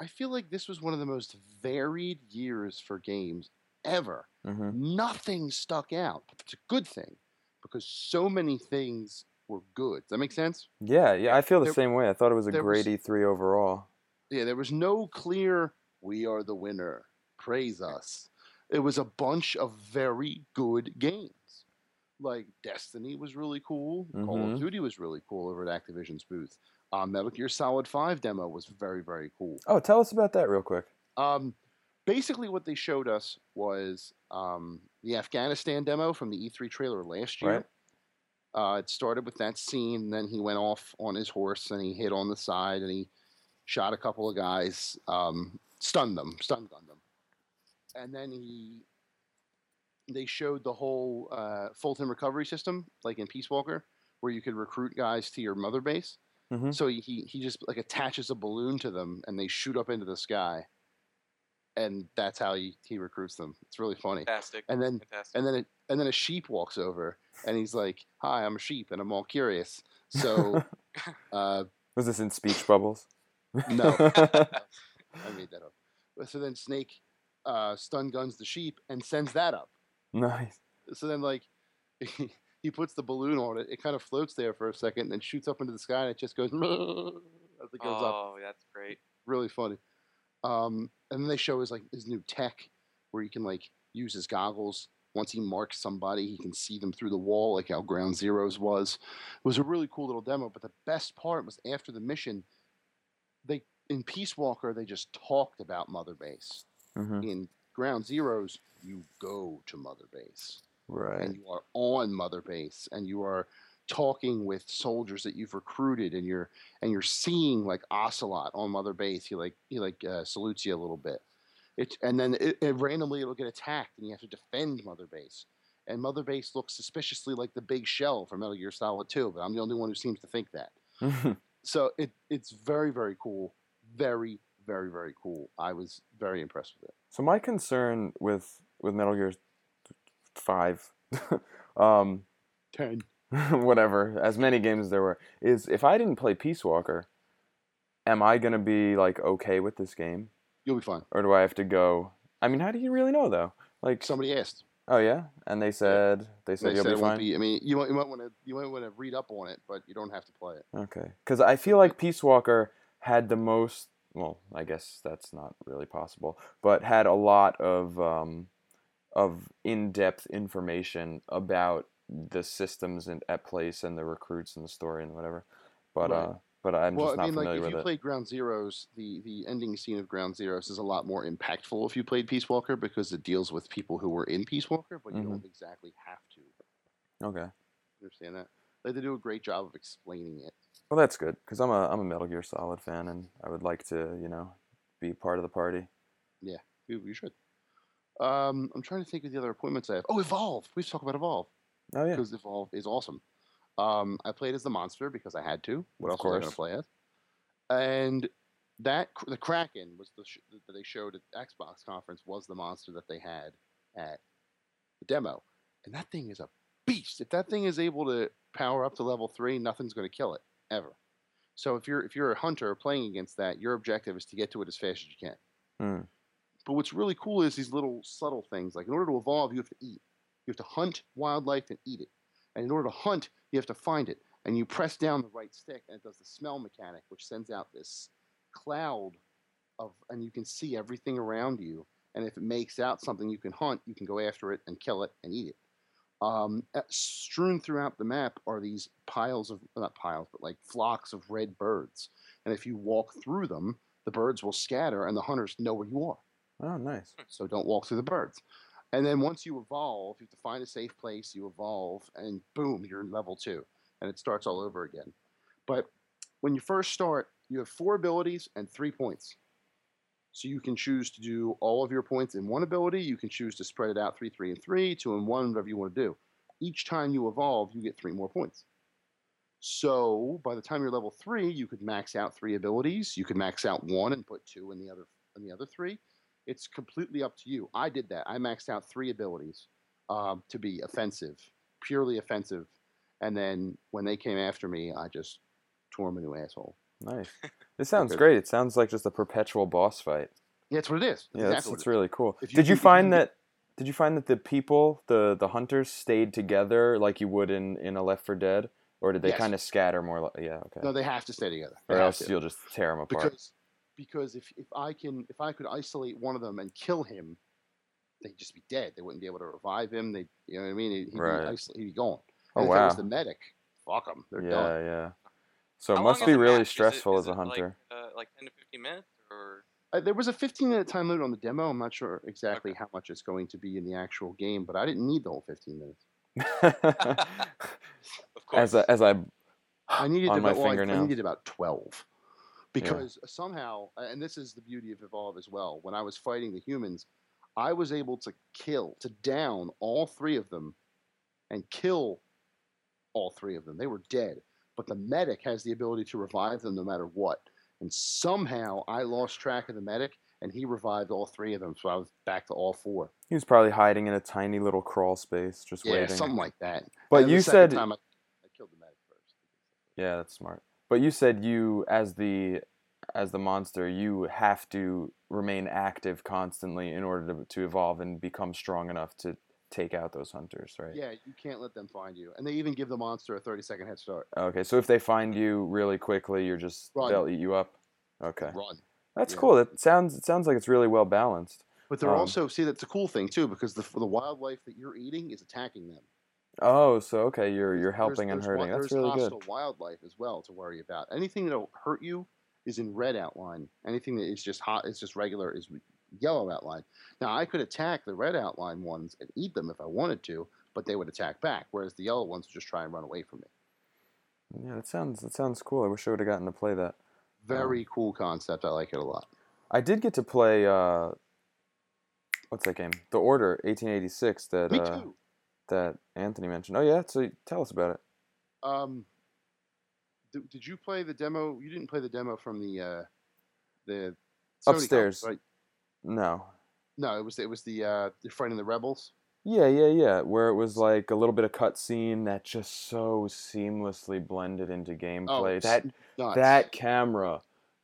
I feel like this was one of the most varied years for games ever. Mm-hmm. Nothing stuck out. It's a good thing because so many things were good. Does that make sense? Yeah, yeah, I feel the There- same way. I thought it was a great was- E3 overall. Yeah, there was no clear "we are the winner, praise us." It was a bunch of very good games. Like Destiny was really cool. Call Mhm. of Duty was really cool over at Activision's booth. Um, Metal Gear Solid Five demo was very very cool. Oh, tell us about that real quick. Um, basically, what they showed us was um, the Afghanistan demo from the E3 trailer last year. Right. Uh, it started with that scene, and then he went off on his horse and he hit on the side and he shot a couple of guys, um, stunned them, stun gunned them, and then he. They showed the whole uh, Fulton recovery system, like in Peace Walker, where you could recruit guys to your mother base. Mhm. So he, he he just like attaches a balloon to them, and they shoot up into the sky, and that's how he, he recruits them. It's really funny. Fantastic. And then Fantastic. and then it, and then a sheep walks over, and he's like, "Hi, I'm a sheep, and I'm all curious." So *laughs* uh, was this in speech bubbles? No. *laughs* I made that up. So then Snake uh, stun guns the sheep and sends that up. nice. So then like *laughs* he puts the balloon on it. It kind of floats there for a second, and then shoots up into the sky, and it just goes *laughs* as it goes up. oh, that's great. really funny. Um, and then they show his like his new tech where he can like use his goggles. Once he marks somebody, he can see them through the wall, like how Ground Zeroes was. It was a really cool little demo. But the best part was after the mission, they in Peace Walker they just talked about Mother Base. hmm In Ground Zeroes, you go to Mother Base Right. and you are on Mother Base and you are talking with soldiers that you've recruited and you're and you're seeing like Ocelot on Mother Base. He like he like uh, salutes you a little bit. It and then it, it randomly it'll get attacked and you have to defend Mother Base. And Mother Base looks suspiciously like the big shell from Metal Gear Solid 2, but I'm the only one who seems to think that. *laughs* So it it's very very cool, very very very cool. I was very impressed with it. so my concern with with Metal Gear Five, *laughs* um, Ten. *laughs* whatever, as many games as there were, is if I didn't play Peace Walker, am I gonna be like okay with this game, You'll be fine. or do I have to go? I mean, how do you really know though? Like, Somebody asked. oh yeah, and they said they said They you'll said be fine. be. I mean, you might you might want to you might want to read up on it, but you don't have to play it. Okay, because I feel like Peace Walker had the most. Well, I guess that's not really possible, but had a lot of um, of in-depth information about the systems and at place and the recruits and the story and whatever. But Right. uh, but I'm well, just not familiar with it. Well, I mean, like familiar if you with played Ground Zeroes, the the ending scene of Ground Zeroes is a lot more impactful if you played Peace Walker because it deals with people who were in Peace Walker, but you Mm-hmm. don't exactly have to Okay, understand that. Like they do a great job of explaining it. well that's good because I'm a I'm a Metal Gear Solid fan and I would like to you know be part of the party. Yeah, you, you should. Um, I'm trying to think of the other appointments I have. Oh, Evolve. We should talk about Evolve Oh yeah, because Evolve is awesome. Um, I played as the monster because I had to. What Of else was I going to play as? And that the Kraken was the sh- that they showed at Xbox conference was the monster that they had at the demo, and that thing is a beast. If that thing is able to power up to level three, nothing's going to kill it ever. So if you're if you're a hunter playing against that, your objective is to get to it as fast as you can. Hmm. But what's really cool is these little subtle things. Like in order to evolve, you have to eat. You have to hunt wildlife and eat it. And in order to hunt, you have to find it. And you press down the right stick, and it does the smell mechanic, which sends out this cloud of, and you can see everything around you. And if it makes out something you can hunt, you can go after it and kill it and eat it. Um, strewn throughout the map are these piles of, not piles, but like flocks of red birds. And if you walk through them, the birds will scatter, and the hunters know where you are oh nice. so don't walk through the birds. And then once you evolve, you have to find a safe place, you evolve, and boom, you're in level two. And it starts all over again. But when you first start, you have four abilities and three points. So you can choose to do all of your points in one ability. You can choose to spread it out three, three, and three, two and one, whatever you want to do. Each time you evolve, you get three more points. So by the time you're level three, you could max out three abilities. You could max out one and put two in the other in the other three. It's completely up to you. I did that. I maxed out three abilities um, to be offensive, purely offensive, and then when they came after me, I just tore them a new asshole. Nice. *laughs* This sounds great. It sounds like just a perpetual boss fight. Yeah, that's what it is. Yeah, that's, exactly it is. really cool. You did you find that? Did you find that the people, the the hunters, stayed together like you would in in a Left 4 Dead, or did they Yes. kind of scatter more? Like, yeah, okay. No, they have to stay together. They or else to. you'll just tear them apart. because because if, if I can if I could isolate one of them and kill him, they'd just be dead. They wouldn't be able to revive him. They you know what I mean? He'd, he'd, Right. be, isol- he'd be gone. oh And if it wow. was the medic, fuck them. They're yeah, done. yeah. So it How long must be really match? Is it- stressful is as a it like, hunter. uh, like 10 to 15 minutes, or Uh, there was a 15 minute time limit on the demo. I'm not sure exactly how much it's going to be in the actual game, but I didn't need the whole 15 minutes. *laughs* *laughs* of course. as I, as I I needed on my about, well, I- I needed about 12 because somehow, and this is the beauty of Evolve as well. When I was fighting the humans, I was able to kill, to down all three of them and kill all three of them. They were dead, but the medic has the ability to revive them no matter what. And somehow I lost track of the medic and he revived all three of them. So I was back to all four. he was probably hiding in a tiny little crawl space, just Yeah, waiting. something like that. But you said I, I killed the medic first. Yeah, that's smart. But you said you as the as the monster, you have to remain active constantly in order to to evolve and become strong enough to take out those hunters, right? Yeah, you can't let them find you. And they even give the monster a 30 second head start. Okay, so if they find you really quickly, you're just Run. they'll eat you up. Okay. Run. That's Yeah. cool. That sounds it sounds like it's really well balanced. But they're Um, also see that's a cool thing too because the the wildlife that you're eating is attacking them. Oh, so okay, you're you're There's- helping and there's wi- hurting. That's there's really hostile good. wildlife as well to worry about. Anything that'll hurt you is in red outline. Anything that is just hot, is just regular, is yellow outline. Now I could attack the red outline ones and eat them if I wanted to, but they would attack back. Whereas the yellow ones would just try and run away from me. Yeah, that sounds that sounds cool. I wish I would have gotten to play that. Very cool concept. I like it a lot. I did get to play uh what's that game? The Order 1886 that Me uh, too. That Anthony mentioned. Oh yeah, so tell us about it. Um, d- did you play the demo? You didn't play the demo from the uh, the Sony Upstairs. conference, right? No. No, it was it was the uh, the fighting the rebels. Yeah, yeah, yeah. Where it was like a little bit of cutscene that just so seamlessly blended into gameplay. it's that Nuts. that camera,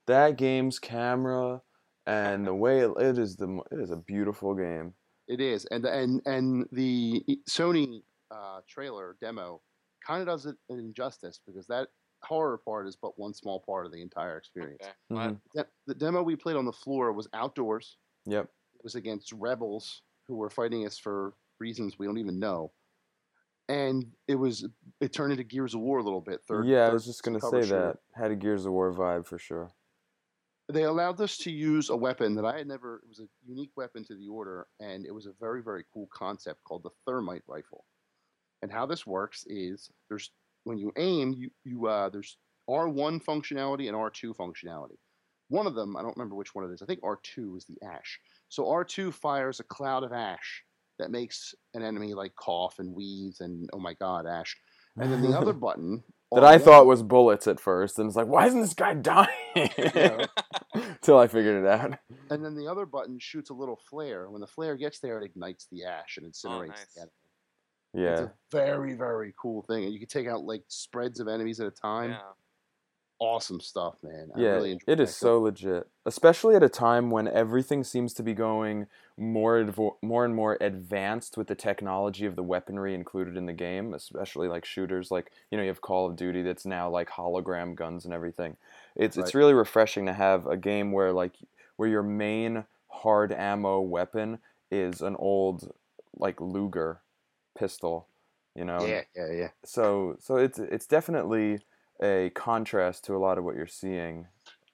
that game's camera, and *laughs* the way it, it is the it is a beautiful game. It is, and and and the Sony uh, trailer demo kind of does it an injustice because that horror part is but one small part of the entire experience. Okay. Mhm. What? De- the demo we played on the floor was outdoors. Yep. It was against rebels who were fighting us for reasons we don't even know. And it was it turned into Gears of War a little bit. Third, yeah, I was just gonna say shooter. that had a Gears of War vibe for sure. They allowed us to use a weapon that I had never. It was a unique weapon to the order, and it was a very very cool concept called the thermite rifle. And how this works is there's when you aim, you you uh, there's R1 functionality and R2 functionality. One of them, I don't remember which one it is. I think R2 is the ash. So R2 fires a cloud of ash that makes an enemy like cough and wheeze and oh my god, ash. And then the other *laughs* button that I R1 thought was bullets at first, and it's like, why isn't this guy *laughs* dying? *laughs* Yeah. *laughs* Till I figured it out. And then the other button shoots a little flare. When the flare gets there, it ignites the ash and oh, incinerates nice. the enemy. It's a very, very cool thing. And you can take out like spreads of enemies at a time. yeah. Awesome stuff, man. I yeah, really enjoyed it that is so legit, especially at a time when everything seems to be going more advo- more and more advanced with the technology of the weaponry included in the game, especially like shooters. Like you know, you have Call of Duty that's now like hologram guns and everything. It's it's really refreshing to have a game where like where your main hard ammo weapon is an old like Luger pistol. You know, Yeah, yeah, yeah. so so it's it's definitely a contrast to a lot of what you're seeing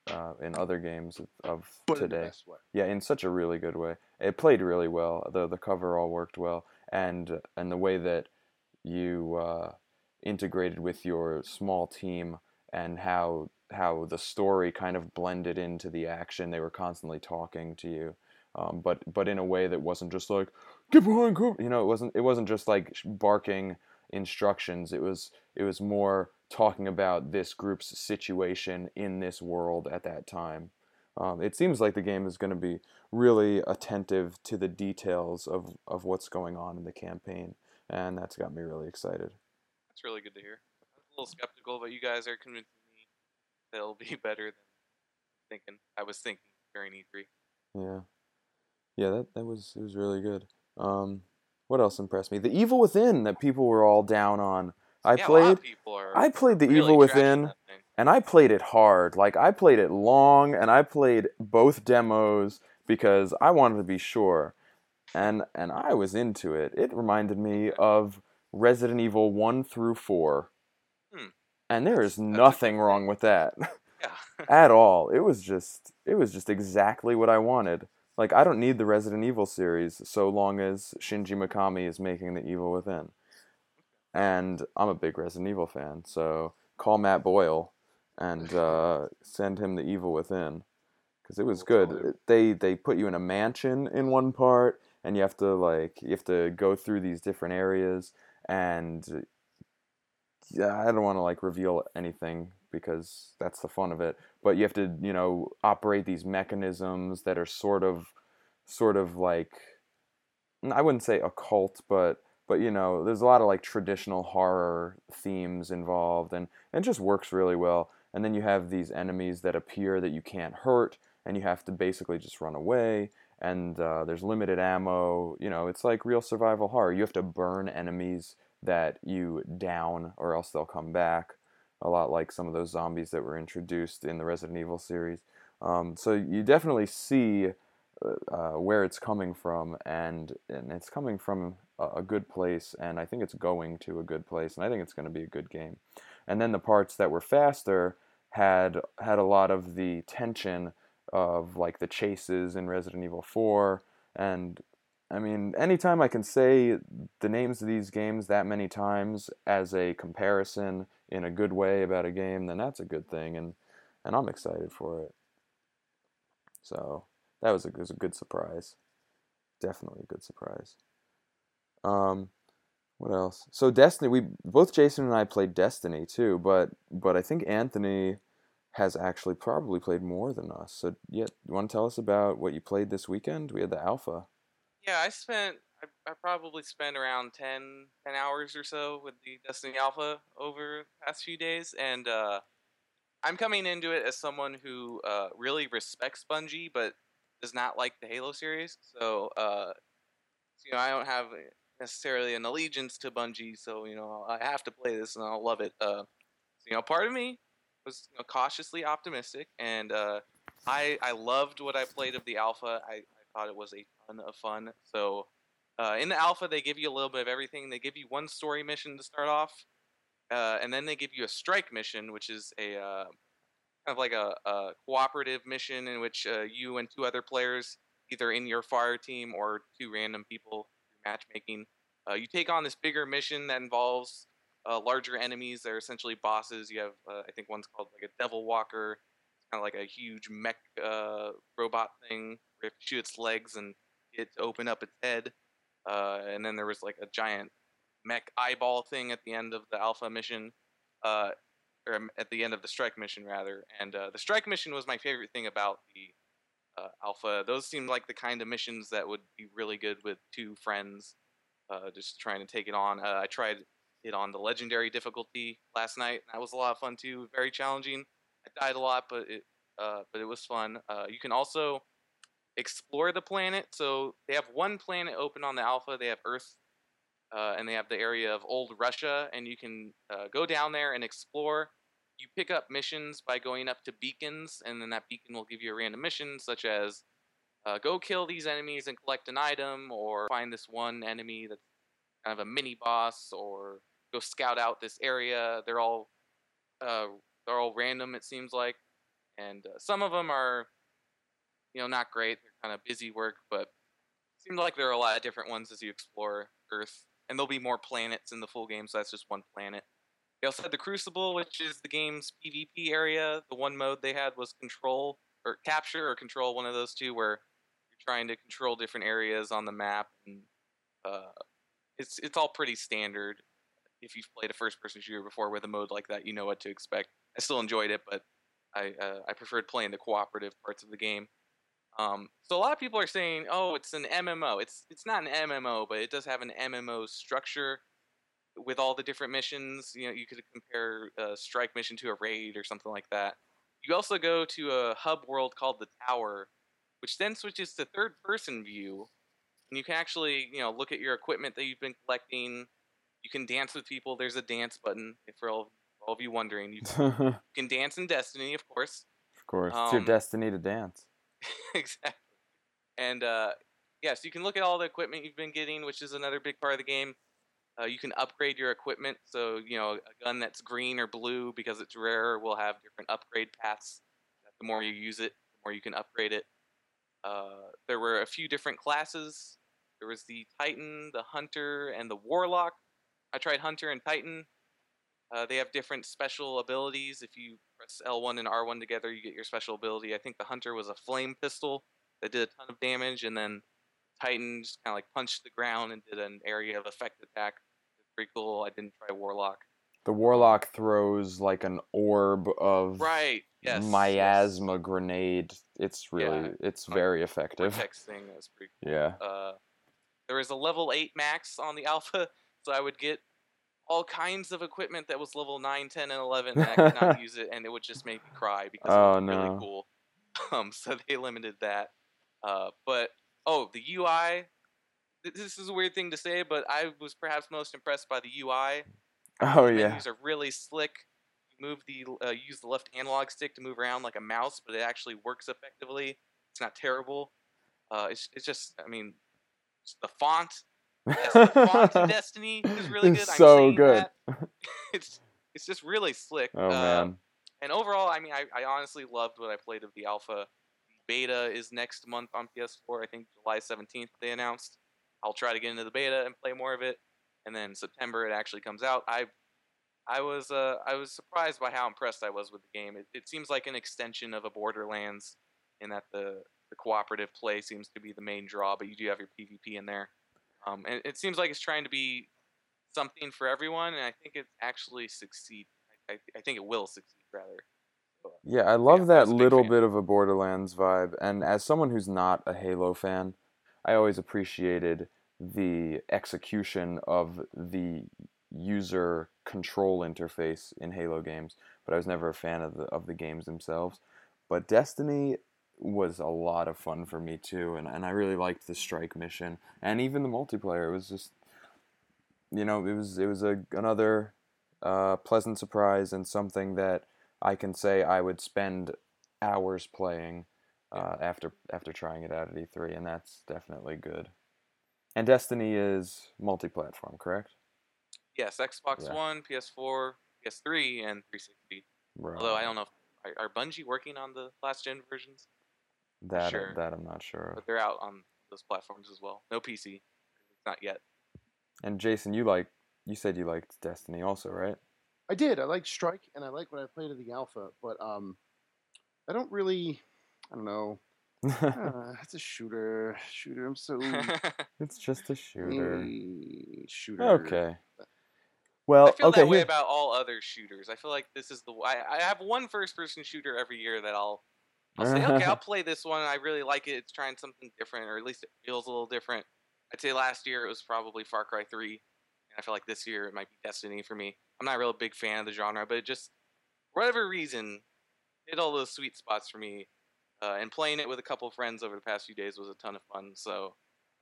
uh, in other games of, of But in today. way. Yeah, in such a really good way. It played really well. the The cover all worked well, and and the way that you uh, integrated with your small team and how how the story kind of blended into the action. They were constantly talking to you, um, but but in a way that wasn't just like get behind cover. You know, it wasn't it wasn't just like barking instructions. It was it was more talking about this group's situation in this world at that time. Um, it seems like the game is going to be really attentive to the details of, of what's going on in the campaign, and that's got me really excited. That's really good to hear. I was a little skeptical, but you guys are convincing it'll be *laughs* better than thinking. I was thinking during E E3. Yeah, yeah, that that was it was really good. Um, what else impressed me? The Evil Within that people were all down on. I yeah, a lot played. of people are. I played the really Evil Within. and I played it hard. Like I played it long, and I played both demos because I wanted to be sure, and and I was into it. It reminded me of Resident Evil one through four, Hmm. And there is That's- is that's nothing wrong with that *laughs* Yeah. at *laughs* all. It was just it was just exactly what I wanted. Like I don't need the Resident Evil series so long as Shinji Mikami is making the Evil Within. And I'm a big Resident Evil fan, so call Matt Boyle and *laughs* uh, send him the Evil Within because it was good. They they put you in a mansion in one part, and you have to like you have to go through these different areas, and yeah, I don't want to like reveal anything because that's the fun of it. But you have to you know operate these mechanisms that are sort of sort of like I wouldn't say occult, but but you know, there's a lot of like traditional horror themes involved, and, and it just works really well. And then you have these enemies that appear that you can't hurt, and you have to basically just run away. And uh, there's limited ammo. You know, it's like real survival horror. You have to burn enemies that you down, or else they'll come back. A lot like some of those zombies that were introduced in the Resident Evil series. Um, so you definitely see uh, where it's coming from, and and it's coming from a, a good place, and I think it's going to a good place, and I think it's going to be a good game. And then the parts that were faster had had a lot of the tension of like the chases in Resident Evil 4, and I mean, anytime I can say the names of these games that many times as a comparison in a good way about a game, then that's a good thing, and and I'm excited for it. So that was a, was a good surprise. Definitely a good surprise. Um, what else? So Destiny, we both Jason and I played Destiny too, but but I think Anthony has actually probably played more than us. So yeah, you want to tell us about what you played this weekend? We had the alpha. Yeah, I spent. I, I probably spent around 10, 10 hours or so with the Destiny Alpha over the past few days, and uh, I'm coming into it as someone who uh, really respects Bungie, but does not like the Halo series. So, uh, you know, I don't have necessarily an allegiance to Bungie, so you know, I have to play this and I'll love it. Uh, so, you know, part of me was you know, cautiously optimistic, and uh, I I loved what I played of the alpha. I, thought it was a ton of fun. So uh, in the alpha, they give you a little bit of everything. They give you one story mission to start off, uh, and then they give you a strike mission, which is a uh, kind of like a, a cooperative mission in which uh, you and two other players, either in your fire team or two random people matchmaking, uh, you take on this bigger mission that involves uh, larger enemies. They're essentially bosses. You have, I think, one's called like a Devil Walker. Kind of like a huge mech robot thing you shoot its legs and it open up its head. Uh, and then there was like a giant mech eyeball thing at the end of the alpha mission, uh, or um, at the end of the strike mission rather. And uh, the strike mission was my favorite thing about the uh, alpha. Those seemed like the kind of missions that would be really good with two friends, uh, just trying to take it on. Uh, I tried it on the legendary difficulty last night. And that was a lot of fun too. Very challenging. I died a lot, but it but it was fun. You can also explore the planet. So they have one planet open on the alpha. They have Earth, uh, and they have the area of old Russia, and you can uh, go down there and explore. You pick up missions by going up to beacons, and then that beacon will give you a random mission, such as uh, go kill these enemies and collect an item, or find this one enemy that's kind of a mini boss, or go scout out this area. They're all uh, they're all random, it seems like, and uh, some of them are, you know, not great. They're kind of busy work, but it seemed like there are a lot of different ones as you explore Earth, and there'll be more planets in the full game, so that's just one planet. They also had the Crucible, which is the game's PvP area. The one mode they had was control or capture or control, one of those two, where you're trying to control different areas on the map, and uh, it's it's all pretty standard. If you've played a first-person shooter before with a mode like that, you know what to expect. I still enjoyed it, but I uh, I preferred playing the cooperative parts of the game. Um, so a lot of people are saying, "Oh, it's an MMO." It's it's not an MMO, but it does have an MMO structure with all the different missions. You know, you could compare a strike mission to a raid or something like that. You also go to a hub world called the Tower, which then switches to third-person view, and you can actually you know look at your equipment that you've been collecting. You can dance with people. There's a dance button for all, all of you wondering. You of *laughs* you can dance in Destiny, of course. Of course, it's your Um, destiny to dance. *laughs* exactly. And uh, yeah, so you can look at all the equipment you've been getting, which is another big part of the game. Uh, you can upgrade your equipment. So you know, a gun that's green or blue because it's rare will have different upgrade paths. The more you use it, the more you can upgrade it. Uh, there were a few different classes. There was the Titan, the Hunter, and the Warlock. I tried Hunter and Titan. Uh, they have different special abilities. If you press L1 and R1 together, you get your special ability. I think the Hunter was a flame pistol that did a ton of damage, and then Titan just kind of like punched the ground and did an area of effect attack. It's pretty cool. I didn't try Warlock. The warlock throws like an orb of Right. Yes. yes. miasma grenade. It's really Yeah, it's like very effective. Vortex thing. That was pretty Yeah. uh, there was a level 8 max on the *laughs* alpha, so I would get all kinds of equipment that was level 9, 10, and 11, and I could not *laughs* use it, and it would just make me cry because Oh, it was really cool. *laughs* Um, so they limited that. Uh, but, oh, the UI, this is a weird thing to say, but I was perhaps most impressed by the UI. Oh the yeah. menus are really slick. You move the uh, use the left analog stick to move around like a mouse, but it actually works effectively. It's not terrible. Uh, it's it's just I mean, the font. Yes, the *laughs* Destiny is really good. It's so good. *laughs* It's it's just really slick. Oh Uh, man. And overall, I mean, I, I honestly loved what I played of the alpha. Beta is next month on PS4. I think July 17th they announced. I'll try to get into the beta and play more of it, and then September it actually comes out. I I was uh I was surprised by how impressed I was with the game. It, it seems like an extension of a Borderlands in that the the cooperative play seems to be the main draw, but you do have your PvP in there. Um, and it seems like it's trying to be something for everyone, and I think it actually succeed. I, I, think it will succeed rather. So, uh, Yeah, I love I that was a big little fan. bit of a Borderlands vibe. And as someone who's not a Halo fan, I always appreciated the execution of the user control interface in Halo games, but I was never a fan of the of the games themselves. But Destiny was a lot of fun for me too, and, and I really liked the strike mission and even the multiplayer. It was just you know, it was it was a another uh, pleasant surprise and something that I can say I would spend hours playing uh, after after trying it out at E3, and that's definitely good. And Destiny is multi-platform, correct? yes, Xbox Yeah. One, PS4, PS3, and 360. Right. Although I don't know, if, are, are Bungie working on the last gen versions? That sure. that I'm not sure of. But they're out on those platforms as well. No PC, not yet. And Jason, you like you said you liked Destiny also, right? I did. I like Strike, and I like what I played of the Alpha, but um, I don't really. I don't know. Uh, *laughs* it's a shooter. Shooter. I'm so *laughs* it's just a shooter. Shooter. Okay. Well, I feel okay. that way about all other shooters. I feel like this is the I, I have one first person shooter every year that I'll I'll say okay I'll *laughs* play this one. I really like it. It's trying something different, or at least it feels a little different. I'd say last year it was probably Far Cry Three, and I feel like this year it might be Destiny for me. I'm not a real big fan of the genre, but it just for whatever reason hit all those sweet spots for me. Uh, and playing it with a couple of friends over the past few days was a ton of fun. So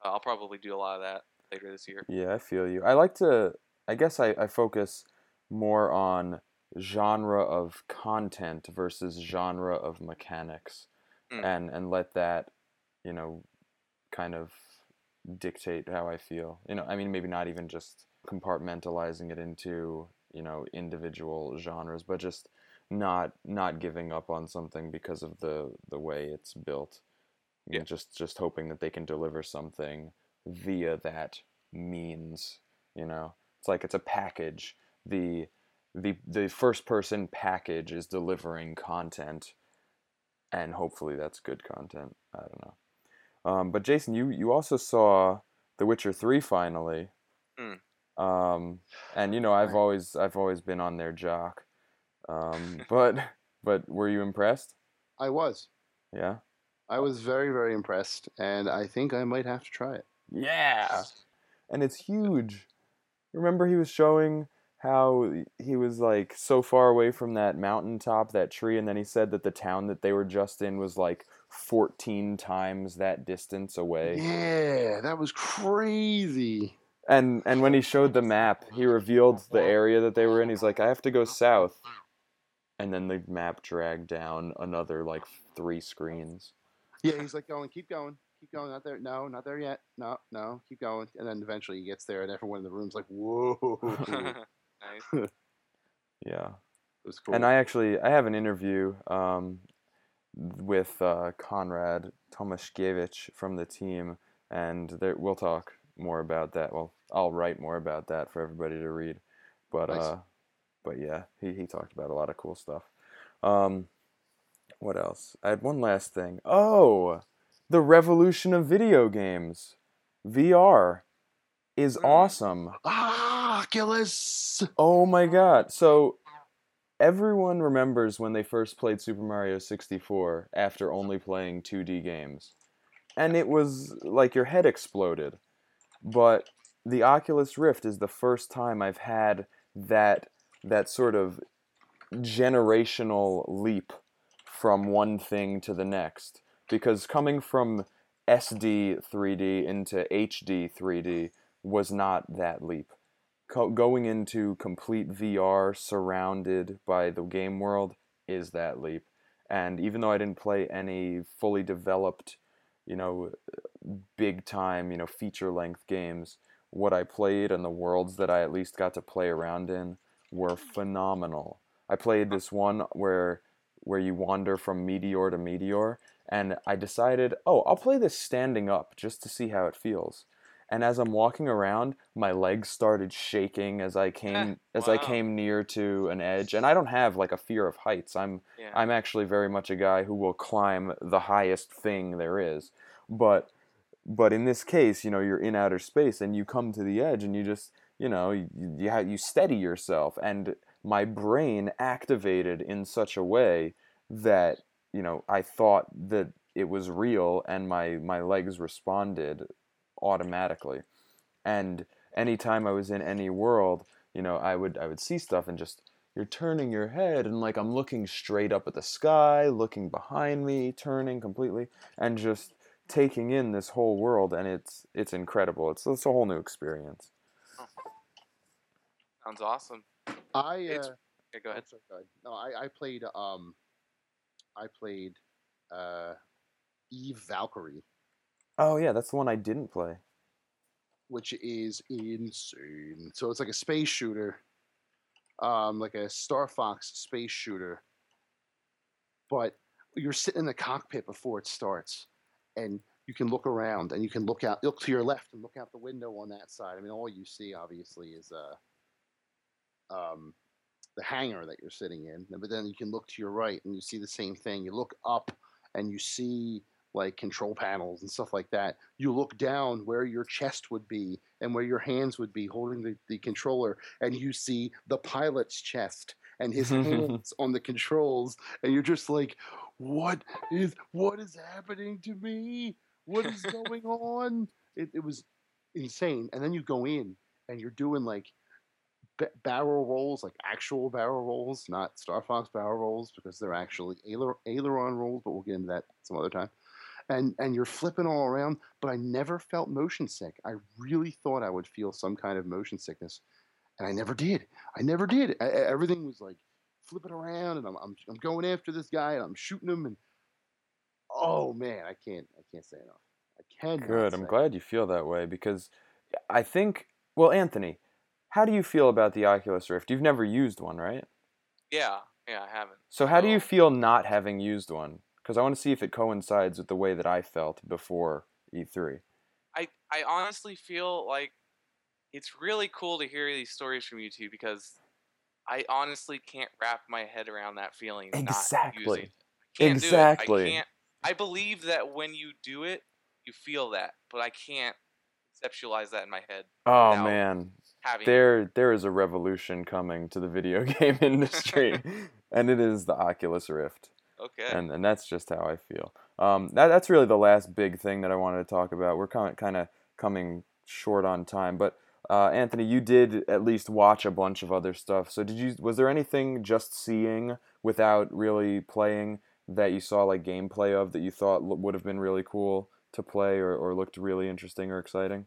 uh, I'll probably do a lot of that later this year. Yeah, I feel you. I like to, I guess I, I focus more on genre of content versus genre of mechanics Mm. and, and let that, you know, kind of dictate how I feel. You know, I mean, maybe not even just compartmentalizing it into, you know, individual genres, but just not not giving up on something because of the the way it's built. Yeah. Just just hoping that they can deliver something via that means. You know, it's like it's a package. The the the first person package is delivering content, and hopefully that's good content. I don't know. Um, but Jason, you you also saw The Witcher Three finally. Mm. Um, and you know I've always I've always been on their jock. Um, but *laughs* but were you impressed? I was. Yeah. I was very, very impressed, and I think I might have to try it. Yeah. And it's huge. Remember he was showing how he was like so far away from that mountaintop, that tree, and then he said that the town that they were just in was like 14 times that distance away. Yeah, that was crazy. And and when he showed the map, he revealed the area that they were in. He's like, I have to go south. And then the map dragged down another like three screens. Yeah, he's like going, keep going, keep going, not there, no, not there yet, no, no, keep going, and then eventually he gets there, and everyone in the room's like, whoa, *laughs* nice. *laughs* Yeah. was cool. And I actually I have an interview um, with uh, Konrad Tomaszkiewicz from the team, and there, we'll talk more about that. Well, I'll write more about that for everybody to read. But Nice. uh, but yeah, he he talked about a lot of cool stuff. Um, what else? I had one last thing. Oh, the revolution of video games, VR, is awesome. ah, Oculus. Oh my god. So everyone remembers when they first played Super Mario 64 after only playing 2D games. And it was like your head exploded. But the Oculus Rift is the first time I've had that that sort of generational leap from one thing to the next because coming from SD 3D into HD 3D was not that leap co- going into complete VR surrounded by the game world is that leap. And even though I didn't play any fully developed, you know, big time, you know, feature length games, what I played and the worlds that I at least got to play around in were phenomenal. I played this one where where you wander from meteor to meteor and I decided, "Oh, I'll play this standing up just to see how it feels." And as I'm walking around, my legs started shaking as I *laughs* eh, came as I came near to an edge. And I don't have like a fear of heights. I'm Yeah. I'm actually very much a guy who will climb the highest thing there is. But but in this case, you know, you're in outer space and you come to the edge and you just, you know, you you, you steady yourself and my brain activated in such a way that, you know, I thought that it was real and my my legs responded automatically. And anytime I was in any world, you know, I would I would see stuff and just you're turning your head and like I'm looking straight up at the sky, looking behind me, turning completely and just taking in this whole world and it's it's incredible. It's it's a whole new experience. Sounds awesome. I It's- uh, Okay, go ahead. I'm sorry, go ahead. No, I, I played um, I played uh, Eve Valkyrie, Oh yeah, that's the one I didn't play. which is insane. So it's like a space shooter, um, like a Star Fox space shooter. But you're sitting in the cockpit before it starts, and you can look around and you can look out, look to your left and look out the window on that side. I mean, all you see obviously is uh, um, the hangar that you're sitting in. But then you can look to your right and you see the same thing. You look up and you see like control panels and stuff like that. You look down where your chest would be and where your hands would be holding the, the controller, and you see the pilot's chest and his *laughs* hands on the controls, and you're just like, what is what is happening to me? What is going on? It, it was insane. And then you go in and you're doing like ba- barrel rolls, like actual barrel rolls, not Star Fox barrel rolls, because they're actually ailer- aileron rolls. But we'll get into that some other time. And and you're flipping all around, but I never felt motion sick. I really thought I would feel some kind of motion sickness, and I never did. I never did. I, I- everything was like flipping around, and I'm, I'm I'm going after this guy, and I'm shooting him, and oh man, I can't I can't say enough. I cannot. Good. I'm say glad you feel that way because I think well, Anthony, how do you feel about the Oculus Rift? You've never used one, right? Yeah, Yeah, I haven't. So how do you feel not having used one? Because I want to see if it coincides with the way that I felt before E E3. I I honestly feel like it's really cool to hear these stories from you two because I honestly can't wrap my head around that feeling. Not Exactly. using it. I can't Exactly. It. I can't. I believe that when you do it, you feel that, but I can't conceptualize that in my head. Oh man, there there is a revolution coming to the video *laughs* game industry, *laughs* and it is the Oculus Rift. Okay. and and that's just how I feel. Um, that that's really the last big thing that I wanted to talk about. We're kind kind of coming short on time, but uh, Anthony, you did at least watch a bunch of other stuff. So did you? Was there anything just seeing without really playing that you saw like gameplay of that you thought would have been really cool to play or, or looked really interesting or exciting?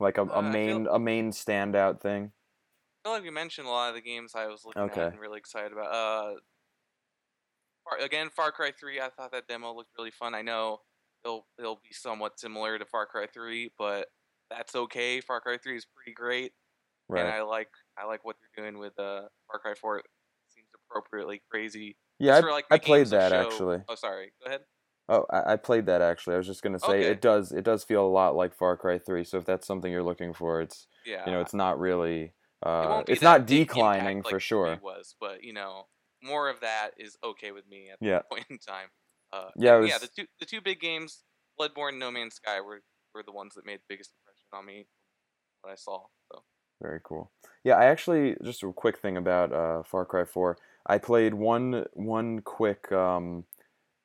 Like a, Uh, a feel- main a main standout thing. I feel like you mentioned a lot of the games I was looking Okay. at and really excited about. Uh, again, Far Cry 3, I thought that demo looked really fun. I know it'll it'll be somewhat similar to Far Cry 3, but that's okay. Far Cry 3 is pretty great, and I like I like what they're doing with uh, Far Cry 4. It seems appropriately crazy. Yeah, I, like, I played that show- actually. Oh, sorry. Go ahead. Oh, I, I played that actually. I was just gonna say Okay. it does it does feel a lot like Far Cry Three. So if that's something you're looking for, it's Yeah. you know it's not really it uh, be it's not big impact declining like for 3 sure. Was, but you know, more of that is okay with me at Yeah. point *laughs* in time. Uh, Yeah, and yeah. The two the two big games, Bloodborne, and No Man's Sky, were were the ones that made the biggest impression on me. What I saw. So Very cool. Yeah, I actually just a quick thing about uh, Far Cry Four. I played one one quick um,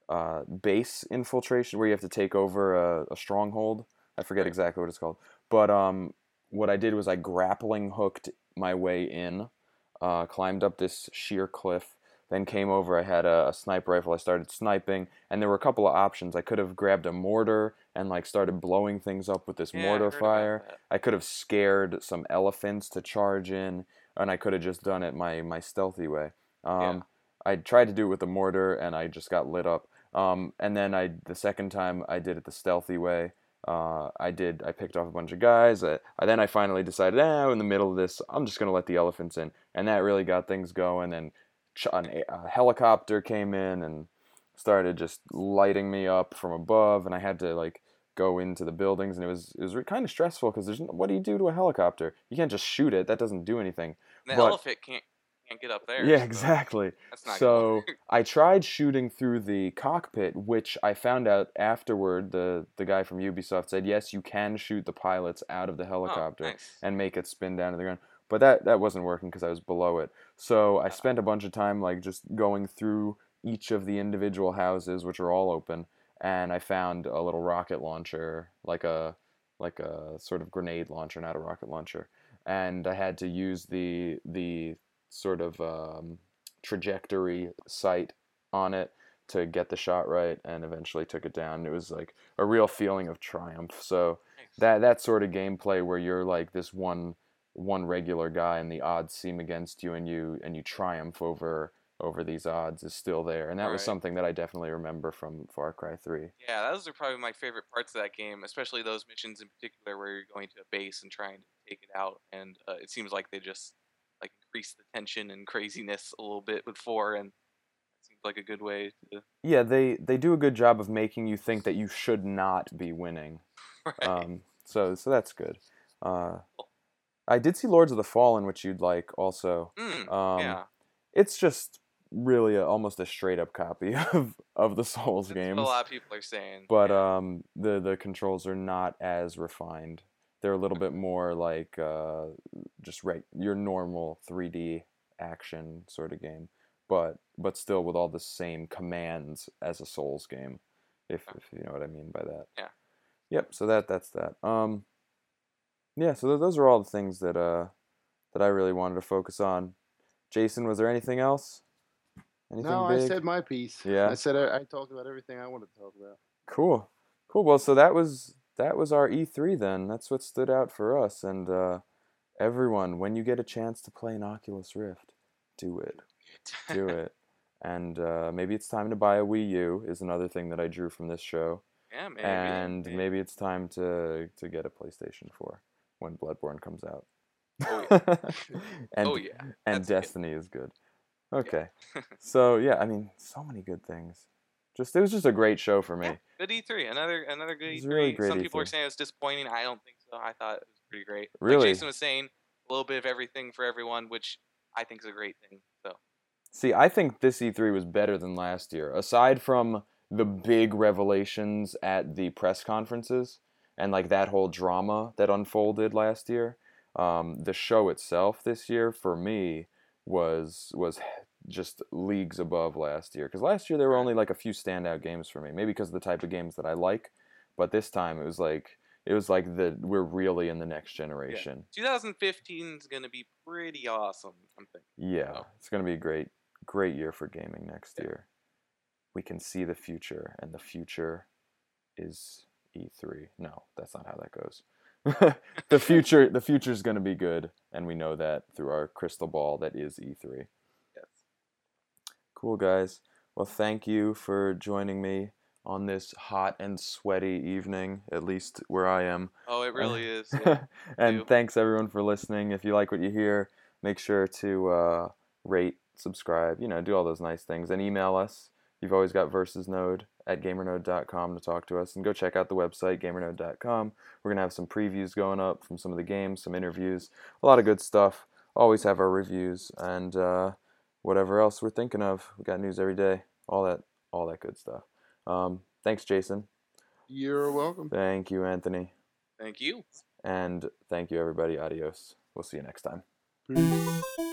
uh, base infiltration where you have to take over a, a stronghold. I forget exactly what it's called, but um, what I did was I grappling hooked my way in, uh, climbed up this sheer cliff, then came over. I had a, a sniper rifle. I started sniping, and there were a couple of options. I could have grabbed a mortar and like started blowing things up with this yeah, mortar about fire. I could have scared some elephants to charge in, and I could have just done it my my stealthy way. Um, I tried to do it with the mortar, and I just got lit up. Um, and then I the second time I did it the stealthy way. Uh, I did. I picked off a bunch of guys. I, I then I finally decided, eh, in the middle of this, I'm just gonna let the elephants in, and that really got things going. And an, a helicopter came in and started just lighting me up from above, and I had to like go into the buildings, and it was it was kind of stressful because there's what do you do to a helicopter? You can't just shoot it. That doesn't do anything. The but- elephant can't can't get up there. yeah, so exactly. So. I tried shooting through the cockpit, which I found out afterward. The the guy from Ubisoft said yes, you can shoot the pilots out of the Oh, helicopter nice. and make it spin down to the ground. But that that wasn't working because I was below it. So I spent a bunch of time like just going through each of the individual houses, which are all open, and I found a little rocket launcher, like a like a sort of grenade launcher, not a rocket launcher, and I had to use the the sort of um, trajectory sight on it to get the shot right, and eventually took it down. It was like a real feeling of triumph. So that that sort of gameplay where you're like this one one regular guy and the odds seem against you and you and you triumph over over these odds is still there and that was something that I definitely remember from Far Cry 3. Yeah, those are probably my favorite parts of that game, especially those missions in particular where you're going to a base and trying to take it out. And uh, it seems like they just like increase the tension and *laughs* craziness a little bit with four, and it seems like a good way to. Yeah, they they do a good job of making you think that you should not be winning. *laughs* Right. Um so so that's good. Uh I did see Lords of the Fallen which you'd like also. Mm, Um yeah, it's just really a, almost a straight up copy *laughs* of of the Souls that's games. what a lot of people are saying. but yeah. um the the controls are not as refined they're a little bit more like uh just right your normal 3d action sort of game but but still with all the same commands as a souls game if, if you know what i mean by that Yeah. yep so that that's that um yeah so th- those are all the things that uh that i really wanted to focus on jason was there anything else anything no, big I said my piece. Yeah. I said I, I talked about everything I wanted to talk about. Cool. Cool. Well, so that was that was our E3 then. That's what stood out for us and uh everyone when you get a chance to play an Oculus Rift, do it. Do *laughs* it. And uh maybe it's time to buy a Wii U is another thing that I drew from this show. yeah, maybe. and maybe it's time to to get a PlayStation 4 when Bloodborne comes out. Oh, *laughs* and oh yeah, and that's good. Destiny is good. Okay. *laughs* so yeah, I mean, so many good things. Just it was just a great show for me. Yeah, good E3. Another another good E3. really great Some people are E3. saying it was disappointing. I don't think so. I thought it was pretty great. Really? Like Jason was saying, a little bit of everything for everyone, which I think is a great thing. So See, I think this E3 was better than last year. Aside from the big revelations at the press conferences and like that whole drama that unfolded last year, um, the show itself this year for me was was just leagues above last year. Because last year there were only like a few standout games for me, maybe because of the type of games that I like. But this time it was like it was like the we're really in the next generation. 2015 is gonna be pretty awesome. I'm thinking. Yeah, Oh. it's gonna be a great, great year for gaming next Yeah. year. We can see the future, and the future is E3. No, that's not how that goes. *laughs* the future, the future is gonna be good, and we know that through our crystal ball that is E3. Yes. Cool, guys. Well, thank you for joining me on this hot and sweaty evening, at least where I am. Oh, it really *laughs* is. Yeah. and thanks everyone for listening. If you like what you hear, make sure to uh, rate, subscribe, you know, do all those nice things, and email us. You've always got versus node at gamernode.com to talk to us, and go check out the website gamernode.com. We're gonna have some previews going up from some of the games, some interviews, a lot of good stuff. Always have our reviews and uh, whatever else we're thinking of. We got news every day, all that, all that good stuff. Um, thanks, Jason. You're welcome. Thank you, Anthony. Thank you. And thank you, everybody. Adios. We'll see you next time. Peace.